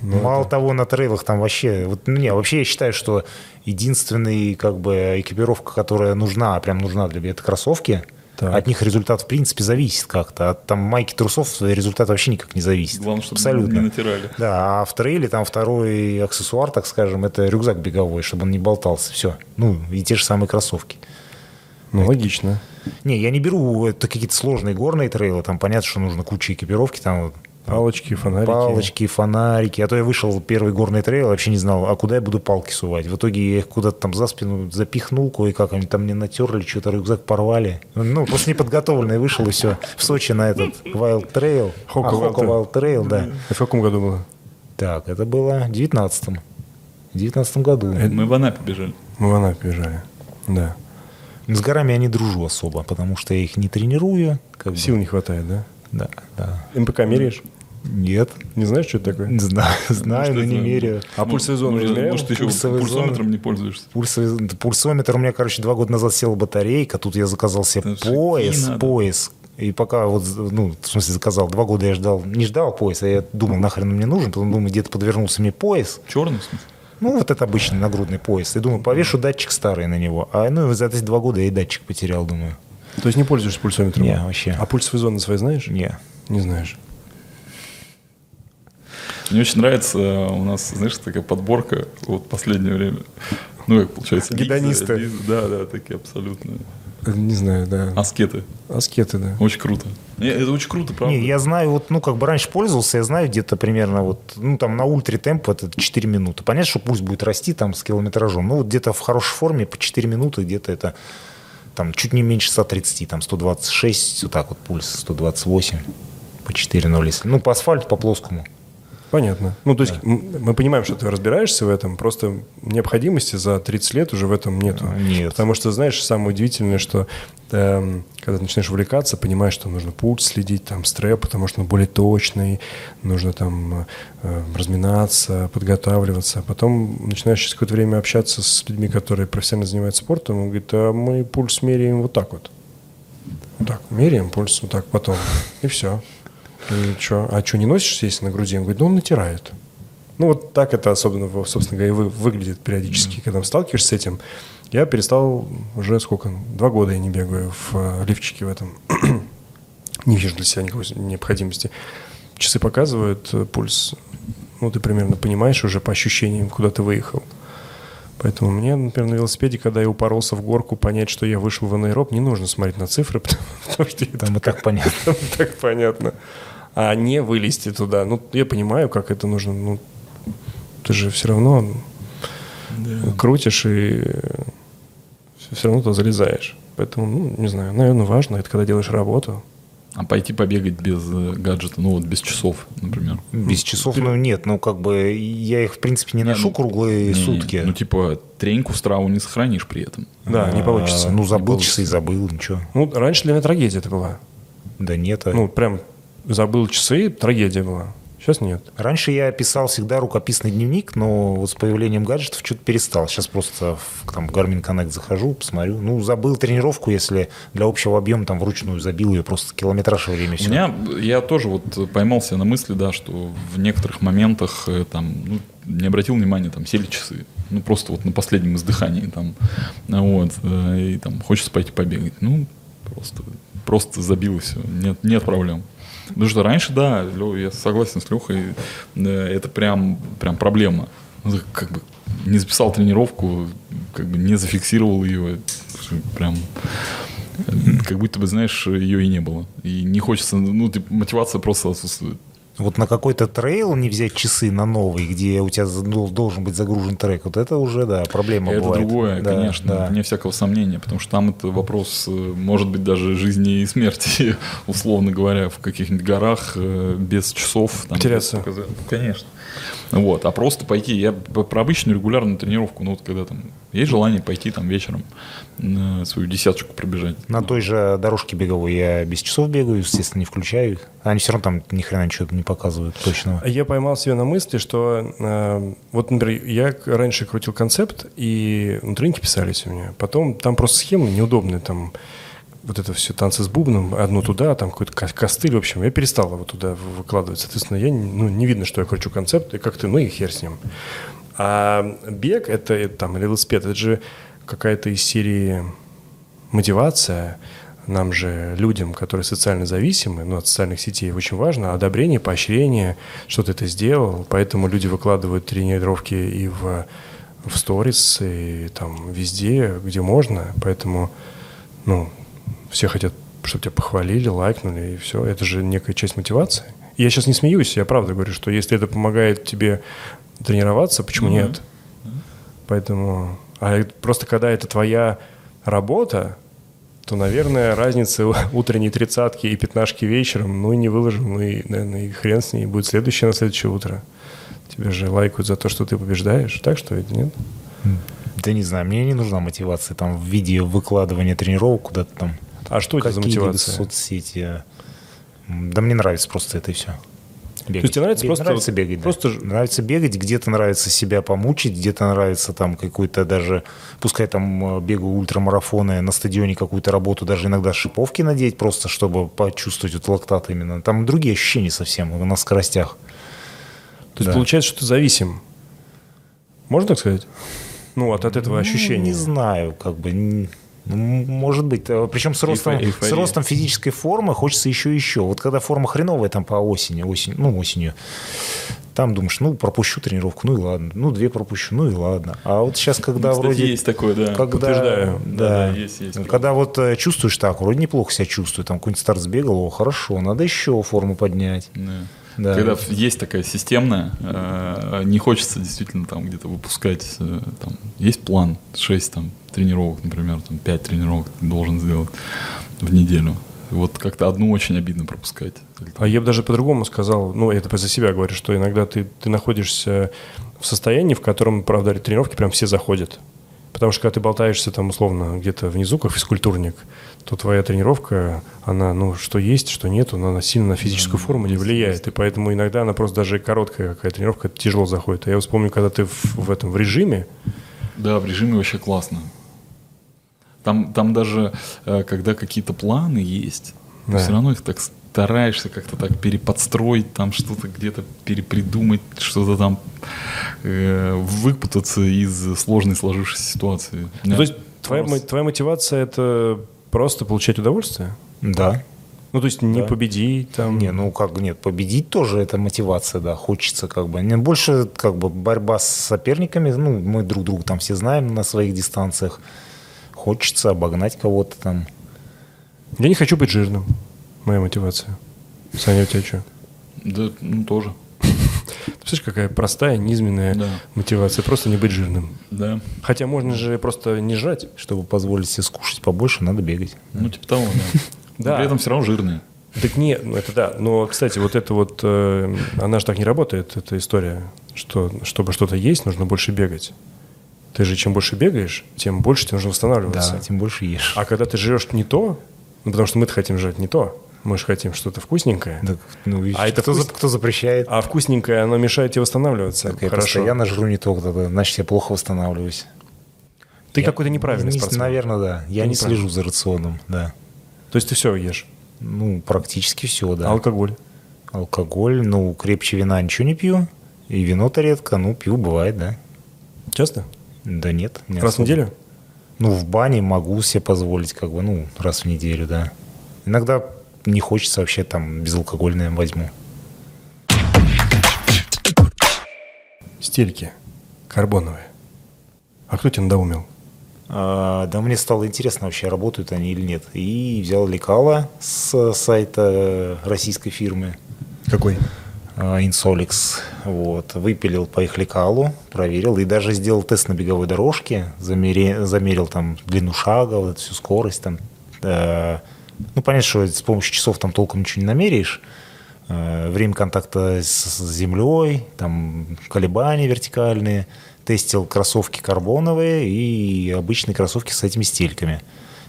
Ну, Мало того, на трейлах там вообще... Вот, ну, не, вообще я считаю, что единственный, как бы, экипировка, которая нужна, прям нужна для это кроссовки. Так. От них результат, в принципе, зависит как-то. От там майки трусов результат вообще никак не зависит. Главное, чтобы Абсолютно. не натирали. Да, а в трейле там второй аксессуар, так скажем, это рюкзак беговой, чтобы он не болтался. Все. Ну, и те же самые кроссовки. Ну, логично. Не, я не беру это какие-то сложные горные трейлы, там понятно, что нужно куча экипировки, там вот Палочки, фонарики. Палочки, фонарики. А то я вышел в первый горный трейл, вообще не знал, а куда я буду палки сувать. В итоге я их куда-то там за спину запихнул, кое-как они там мне натерли, что-то рюкзак порвали. Ну, просто неподготовленный вышел, и все. В Сочи на этот Wild Trail. Хока а, Wild Хока Wild Trail, да. Это в каком году было? Так, это было в 19-м. В 19 году. Мы в Анапе бежали. Мы в Анапе бежали. Да. С горами я не дружу особо, потому что я их не тренирую. как бы. Сил не хватает, да? Да, да. МПК меряешь? Нет. Не знаешь, что это такое? Не знаю, знаю, но не меряю. А пульсовые зоны может, измерял? Может, ты еще пульсометром не пользуешься. Пульсометр у меня, короче, два года назад села батарейка, тут я заказал себе пояс, пояс. И пока вот, ну, в смысле, заказал, два года я ждал, не ждал пояса, я думал, нахрен он мне нужен, потом думаю, где-то подвернулся мне пояс, Черный, в смысле? ну, вот это обычный нагрудный пояс. И думаю, повешу датчик старый на него. А, ну, за эти два года я и датчик потерял, думаю. То есть не пользуешься пульсометром? Не, вообще. А пульсовые зоны свои знаешь? Не. Не знаешь. Мне очень нравится, э, у нас, знаешь, такая подборка вот в последнее время. Ну, как получается, Гедонисты. Да, да, такие абсолютно. Не знаю, да. Аскеты. Аскеты, да. Очень круто. Не, Это очень круто, правда. Не, я знаю, вот, ну, как бы раньше пользовался, я знаю где-то примерно вот, ну, там на ультре темп это 4 минуты. Понятно, что пульс будет расти там с километражом, но вот где-то в хорошей форме по 4 минуты где-то это там чуть не меньше 130, там 126, вот так вот пульс, 128 по 4.0, если, ну, по асфальту, по плоскому. Понятно. Ну, то есть м- мы понимаем, что ты разбираешься в этом, просто необходимости за 30 лет уже в этом нету. Нет. Потому что, знаешь, самое удивительное, что эм, когда ты начинаешь увлекаться, понимаешь, что нужно пульс следить, там, стрэп, потому что он более точный, нужно там э, разминаться, подготавливаться. А потом начинаешь через какое-то время общаться с людьми, которые профессионально занимаются спортом, он говорит, а мы пульс меряем вот так вот. Вот так, меряем пульс вот так потом, и все. И что? А что, не носишь, если на груди? Он говорит, ну, он натирает. Ну, вот так это особенно, собственно говоря, и вы- выглядит периодически, когда сталкиваешься с этим. Я перестал уже сколько? Два года я не бегаю в э, лифчике в этом. не вижу для себя никакой необходимости. Часы показывают э, пульс. Ну, ты примерно понимаешь уже по ощущениям, куда ты выехал. Поэтому мне, например, на велосипеде, когда я упоролся в горку, понять, что я вышел в анаэроб, не нужно смотреть на цифры, потому, потому что это Там и так понятно. там так понятно. А не вылезти туда. Ну, я понимаю, как это нужно. Ну, ты же все равно крутишь и все равно туда залезаешь. Поэтому, ну, не знаю, наверное, важно, это когда делаешь работу. А пойти побегать без э, гаджета, ну вот без часов, например. Без часов, ну, нет, ну, как бы я их, в принципе, не ношу ну, круглые Не-не, сутки. Ну, типа, треньку страву не сохранишь при этом. Да, не А, получится. Ну, забыл Не часы, забыл, ничего. Ну, раньше для меня трагедия это была. Да нет. а- Ну, прям забыл часы, трагедия была. Сейчас нет. Раньше я писал всегда рукописный дневник, но вот с появлением гаджетов что-то перестал. Сейчас просто в, там, в Garmin Connect захожу, посмотрю. Ну, забыл тренировку, если для общего объема там вручную забил ее, просто километраж во время У все. меня, я тоже вот поймался на мысли, да, что в некоторых моментах э, там, ну, не обратил внимания, там, сели часы. Ну, просто вот на последнем издыхании там, вот, э, и там хочется пойти побегать. Ну, просто, просто забил и все, нет, нет проблем. Потому что раньше, да, я согласен с Лехой, э, это прям, прям проблема. Ну, Как бы не записал тренировку, как бы не зафиксировал ее, прям э, как будто бы, знаешь, ее и не было. И не хочется, ну, мотивация просто отсутствует. Вот на какой-то трейл не взять часы на новый, где у тебя дол- должен быть загружен трек, вот это уже, да, проблема это бывает. другое, Да, конечно, да. вне всякого сомнения, потому что там это вопрос, э, может быть, даже жизни и смерти, условно говоря, в каких-нибудь горах э, без часов. Там, Потеряться. без показа- Конечно. Вот, а просто пойти, я про обычную регулярную тренировку, ну вот когда там есть желание пойти там вечером на свою десяточку пробежать. На той же дорожке беговой я без часов бегаю, естественно, не включаю их. Они все равно там ни хрена ничего не показывают точного. Я поймал себя на мысли, что э, вот, например, я раньше крутил концепт, и ну, тренинги писались у меня. Потом там просто схемы неудобные, там вот это все танцы с бубном, одно туда, там какой-то ко- костыль, в общем, я перестал его туда выкладывать. Соответственно, я, ну, не видно, что я кручу концепт, и как-то, ну и хер с ним. А бег, это, это там, или велосипед, это же какая-то из серии мотивация, нам же, людям, которые социально зависимы, ну, от социальных сетей, очень важно одобрение, поощрение, что ты это сделал. Поэтому люди выкладывают тренировки и в, в сторис, и там везде, где можно. Поэтому, ну, все хотят, чтобы тебя похвалили, лайкнули, и все. Это же некая часть мотивации. И я сейчас не смеюсь, я правда говорю, что если это помогает тебе тренироваться, почему Мгм. нет? Поэтому... А просто когда это твоя работа, то, наверное, разница у- утренней тридцатки и пятнашки вечером, ну и не выложим, ну и, наверное, и хрен с ней, будет следующее на следующее утро. Тебе же лайкают за то, что ты побеждаешь, так что это нет? Да не знаю, мне не нужна мотивация там в виде выкладывания тренировок куда-то там. А что это за мотивация? соцсети. Да мне нравится просто это и все. То есть тебе нравится просто- нравится бегать, да. просто нравится бегать, где-то нравится себя помучить, где-то нравится там какой-то даже, пускай там э, бегаю ультрамарафоны на стадионе какую-то работу, даже иногда шиповки надеть просто, чтобы почувствовать вот лактат именно. Там другие ощущения совсем на скоростях. То есть Да. получается, что ты зависим. Можно так сказать? Ну, от, от этого Ну, ощущения. Не знаю, как бы. Ну, Может быть. Причем с ростом, с эйфория. ростом физической формы хочется еще и еще. Вот когда форма хреновая там по осени, осень, ну, осенью, там думаешь, ну, пропущу тренировку, ну и ладно. Ну, две пропущу, ну и ладно. А вот сейчас, когда Кстати, вроде... есть такое, да. Когда, Подтверждаю. Да, Да, да, есть, есть. Когда вот э, чувствуешь так, вроде неплохо себя чувствую, там какой-нибудь старт сбегал, о, хорошо, надо еще форму поднять. Да. Да. Когда есть такая системная, э, не хочется действительно там где-то выпускать, э, там, есть план, 6 там, тренировок, например, там, 5 тренировок ты должен сделать в неделю. Вот как-то одну очень обидно пропускать. А я бы даже по-другому сказал, ну, это за себя говорю, что иногда ты, ты находишься в состоянии, в котором, правда, тренировки прям все заходят. Потому что когда ты болтаешься там условно где-то внизу, как физкультурник, то твоя тренировка, она, ну, что есть, что нету, но она сильно на физическую форму не влияет. И поэтому иногда она просто даже короткая какая тренировка тяжело заходит. А я вспомню, когда ты в, в этом в режиме, Да, в режиме вообще классно. Там, там даже, э, когда какие-то планы есть, Да. все равно их так стараешься как-то так переподстроить, там что-то где-то перепридумать, что-то там э, выпутаться из сложной сложившейся ситуации. ну, то есть твоя, мо- твоя мотивация это просто получать удовольствие? Да. Ну, то есть не Да. победить там. Не, ну как нет, победить тоже это мотивация, да, хочется как бы. Не, больше как бы борьба с соперниками, ну, мы друг друга там все знаем на своих дистанциях. Хочется обогнать кого-то там. Я не хочу быть жирным. Моя мотивация. Саня, у тебя что? Да, ну тоже. Представляешь, какая простая, низменная Да. мотивация. Просто не быть жирным. Да. Хотя можно же просто не жрать. Чтобы позволить себе скушать побольше, надо бегать. Ну, типа того, да. Да. При этом все равно жирные. Так не, ну это да. Но, кстати, вот это вот, э, она же так не работает, эта история, что чтобы что-то есть, нужно больше бегать. Ты же чем больше бегаешь, тем больше тебе нужно восстанавливаться. Да, тем больше ешь. А когда ты жрешь не то, ну потому что мы-то хотим жрать не то, мы же хотим что-то вкусненькое. Так, ну, А это кто, вкус- кто запрещает? А вкусненькое, оно мешает тебе восстанавливаться. Так я Хорошо. постоянно жру не то, тогда, значит, я плохо восстанавливаюсь. Ты Я- какой-то неправильный не- спортсмен. Наверное, да. Я Ты не слежу за рационом, да. То есть ты все ешь. Ну, практически все, да. Алкоголь. Алкоголь, ну, крепче вина ничего не пью. И вино-то редко, ну, пью, бывает, да. Часто? Да нет. не Раз в особо. неделю? Ну, в бане могу себе позволить, как бы, ну, раз в неделю, да. Иногда не хочется вообще там безалкогольное возьму. Стельки. Карбоновые. А кто тебя надоумил? А, Да мне стало интересно вообще, работают они или нет. И взял лекала с сайта российской фирмы. Какой? а, Insolix. Вот. Выпилил по их лекалу, проверил и даже сделал тест на беговой дорожке, замери- замерил там длину шага, вот всю скорость там. Э, Ну, понятно, что с помощью часов там толком ничего не намеряешь. Э, Время контакта с землей, там колебания вертикальные. Тестил кроссовки карбоновые и обычные кроссовки с этими стельками.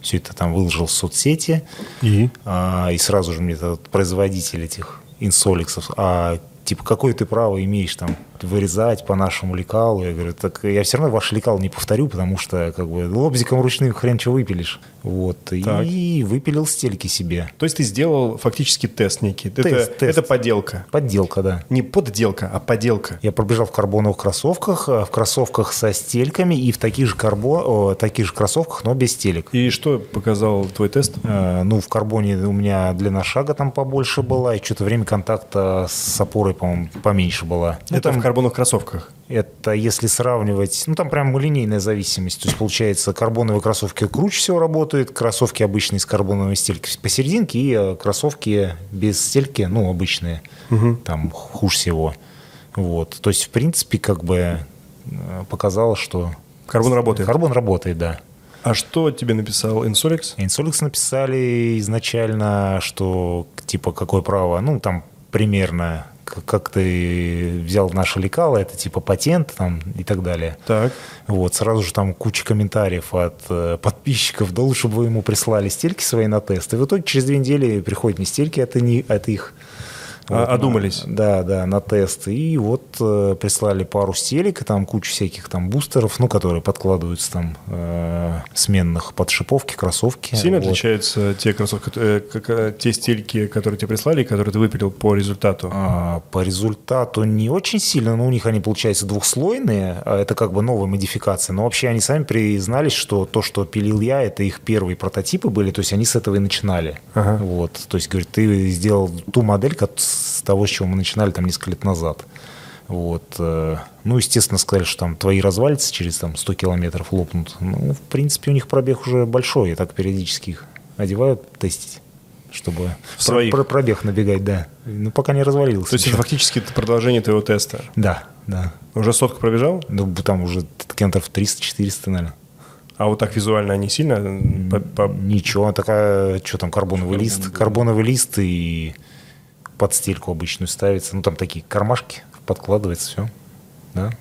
Все это там выложил в соцсети. И? А, и сразу же мне этот производитель этих инсоликсов, а типа какое ты право имеешь там вырезать по нашему лекалу? Я говорю, так я все равно ваш лекал не повторю, потому что как бы лобзиком ручным хрен что выпилишь. Вот. Так. И выпилил стельки себе. То есть ты сделал фактически тест некий. это, Тест, тест. это подделка. Подделка, да. Не подделка, а поделка. Я пробежал в карбоновых кроссовках, а, в кроссовках со стельками и в таких же, карбо... о, таких же кроссовках, но без стелек. И что показал твой тест? Э, Ну, в карбоне у меня длина шага там побольше была, и что-то время контакта с опорой, по-моему, поменьше была. Ну, это там- в карбоновых кроссовках. Это если сравнивать, ну там прям линейная зависимость. То есть получается карбоновые кроссовки круче всего работают, кроссовки обычные с карбоновой стельки посерединке и э, кроссовки без стельки, ну обычные, там хуже всего. Вот. То есть в принципе как бы э, показало, что Карбон работает. карбон работает, да. А что тебе написал Insolix? Insolix написали изначально, что типа какое право, ну там примерно как ты взял наше лекало, это типа патент там и так далее. Так. Вот, сразу же там куча комментариев от э, подписчиков, да лучше чтобы вы ему прислали стельки свои на тест. И в итоге через две недели приходят не стельки, это не от их. А- Вот, одумались. на- да, да, на тест. И вот э, прислали пару стелек, и там кучу всяких там бустеров, ну, которые подкладываются там э, сменных под шиповки, кроссовки. Сильно Вот. отличаются те кроссовки, э, как, э, те стельки, которые тебе прислали, и которые ты выпилил по результату? А, По результату не очень сильно, но у них они, получается, двухслойные. а Это как бы новая модификация. Но вообще они сами признались, что то, что пилил я, это их первые прототипы были, то есть они с этого и начинали. Ага. Вот. То есть, говорит, ты сделал ту модель как с того, с чего мы начинали там несколько лет назад. Вот. э, Ну, естественно, сказали, что там твои развалится через там, 100 километров лопнут. Ну, в принципе, у них пробег уже большой. Я так периодически их одеваю тестить, чтобы В своих? про- про- пробег набегать, да. Ну, пока не развалился. То есть это фактически это продолжение твоего теста. Да, да. Уже сотку пробежал? Ну, там уже километров 300-400, наверное. А вот так визуально они сильно? э, по- по- Ничего, такая, что там, карбоновый лист, карбоновый лист и под стельку обычную ставится. Ну, там такие кармашки, подкладывается, все. Да.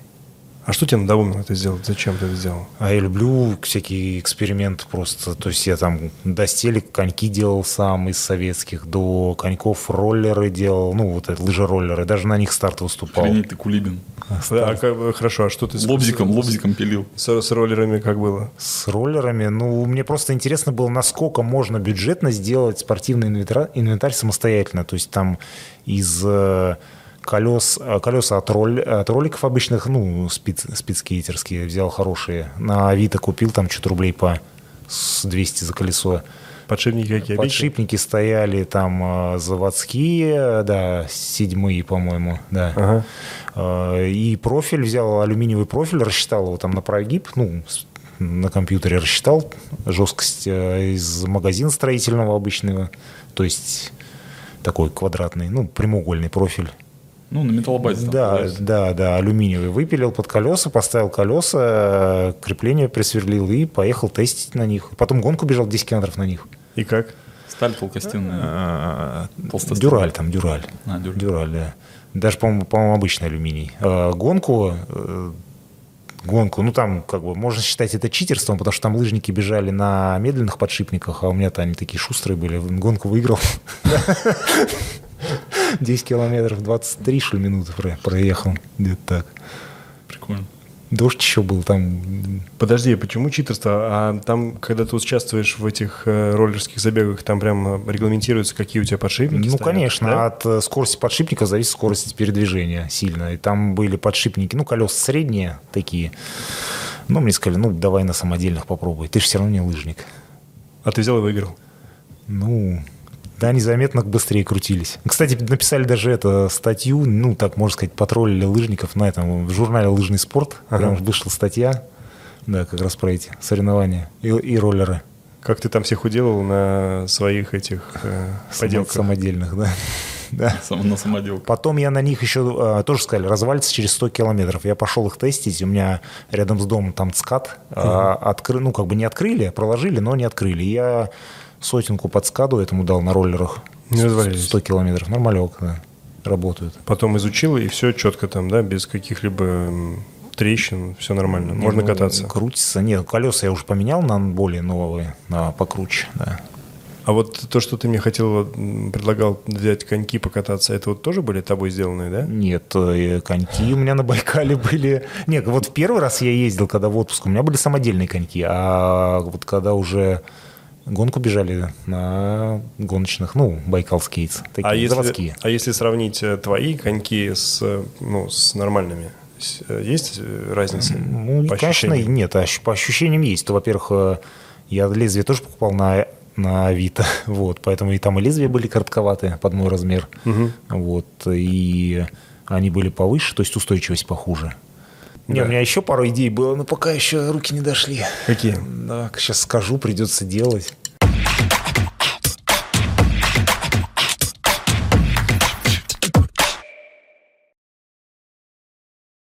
А что тебе надоумило это сделать? Зачем ты это сделал? А я люблю всякие эксперименты просто. То есть я там до стелек коньки делал сам из советских, до коньков роллеры делал, ну, вот это лыжероллеры, даже на них старт выступал. Охренеть ты кулибин. А, как бы, хорошо, а что ты... с- Лобзиком, с- лобзиком пилил. С, с роллерами как было? С роллерами, ну, мне просто интересно было, насколько можно бюджетно сделать спортивный инвентарь, инвентарь самостоятельно. То есть там из э, колес, э, колеса от, роль, от роликов обычных, ну, спид, спидскейтерские взял хорошие. На Авито купил там что-то рублей по с 200 за колесо. Подшипники какие? обычные? Подшипники стояли там э, заводские, да, седьмые, по-моему, да. Ага. Э, И профиль взял, алюминиевый профиль, рассчитал его там на прогиб, ну, на компьютере рассчитал жесткость из магазина строительного обычного, то есть такой квадратный, ну, прямоугольный профиль. Ну, на металлобазе. там, Да, появится. да, да, алюминиевый. Выпилил под колеса, поставил колеса, крепление присверлил и поехал тестить на них. Потом гонку бежал 10 километров на них. И как? Сталь толкостенная. А. Дюраль там, дюраль. А, дюраль. Дюраль, да. Даже, по-моему, по-моему, обычный алюминий. А, Гонку, э, гонку, ну там как бы можно считать это читерством, потому что там лыжники бежали на медленных подшипниках, а у меня-то они такие шустрые были. Гонку выиграл. 10 километров, 23, что ли, минуты про- проехал. Где-то так. Прикольно. Дождь еще был там. Подожди, почему читерство? А там, когда ты участвуешь в этих э, роллерских забегах, там прям регламентируется, какие у тебя подшипники Ну, стоят, конечно, да? от э, скорости подшипника зависит скорость передвижения сильно. И там были подшипники, ну, колеса средние такие. Ну, мне сказали, ну, давай на самодельных попробуй. Ты же все равно не лыжник. А ты взял и выиграл? Ну, да, незаметно быстрее крутились. Кстати, написали даже это статью, ну, так можно сказать, потроллили лыжников на этом, в журнале «Лыжный спорт». Ага. Прям вышла статья. Да, как раз про эти соревнования и, и роллеры. Как ты там всех уделал на своих этих э, поделках? Самодельных, да. да. Сам, на самоделку. Потом я на них еще э, тоже сказали, развалится через 100 километров. Я пошел их тестить, у меня рядом с домом там скат. Э, откры, ну, как бы не открыли, проложили, но не открыли. Я сотенку под скаду этому дал на роллерах. Не развалились? 100 километров, нормалек, да, работают. Потом изучил, и все четко там, да, без каких-либо трещин, все нормально. Можно Ну, кататься. Крутится. Нет, колеса я уже поменял на более новые, на покруче, да. А вот то, что ты мне хотел, предлагал взять коньки покататься, это вот тоже были тобой сделанные, да? Нет, э, коньки у меня на Байкале были. Нет, вот в первый раз я ездил, когда в отпуск, у меня были самодельные коньки, а вот когда уже гонку бежали на гоночных, ну, Байкал скейтс, такие А если, заводские. а если сравнить э, твои коньки с, э, ну, с нормальными, э, есть разница? Ну, по конечно, ощущениям? нет, ощ- по ощущениям есть. То, во-первых, я лезвие тоже покупал на, на Авито, вот, поэтому и там и лезвия были коротковатые под мой размер, вот, и они были повыше, то есть устойчивость похуже. Не, Да. у меня еще пару идей было, но пока еще руки не дошли. Какие? Да, сейчас скажу, придется делать.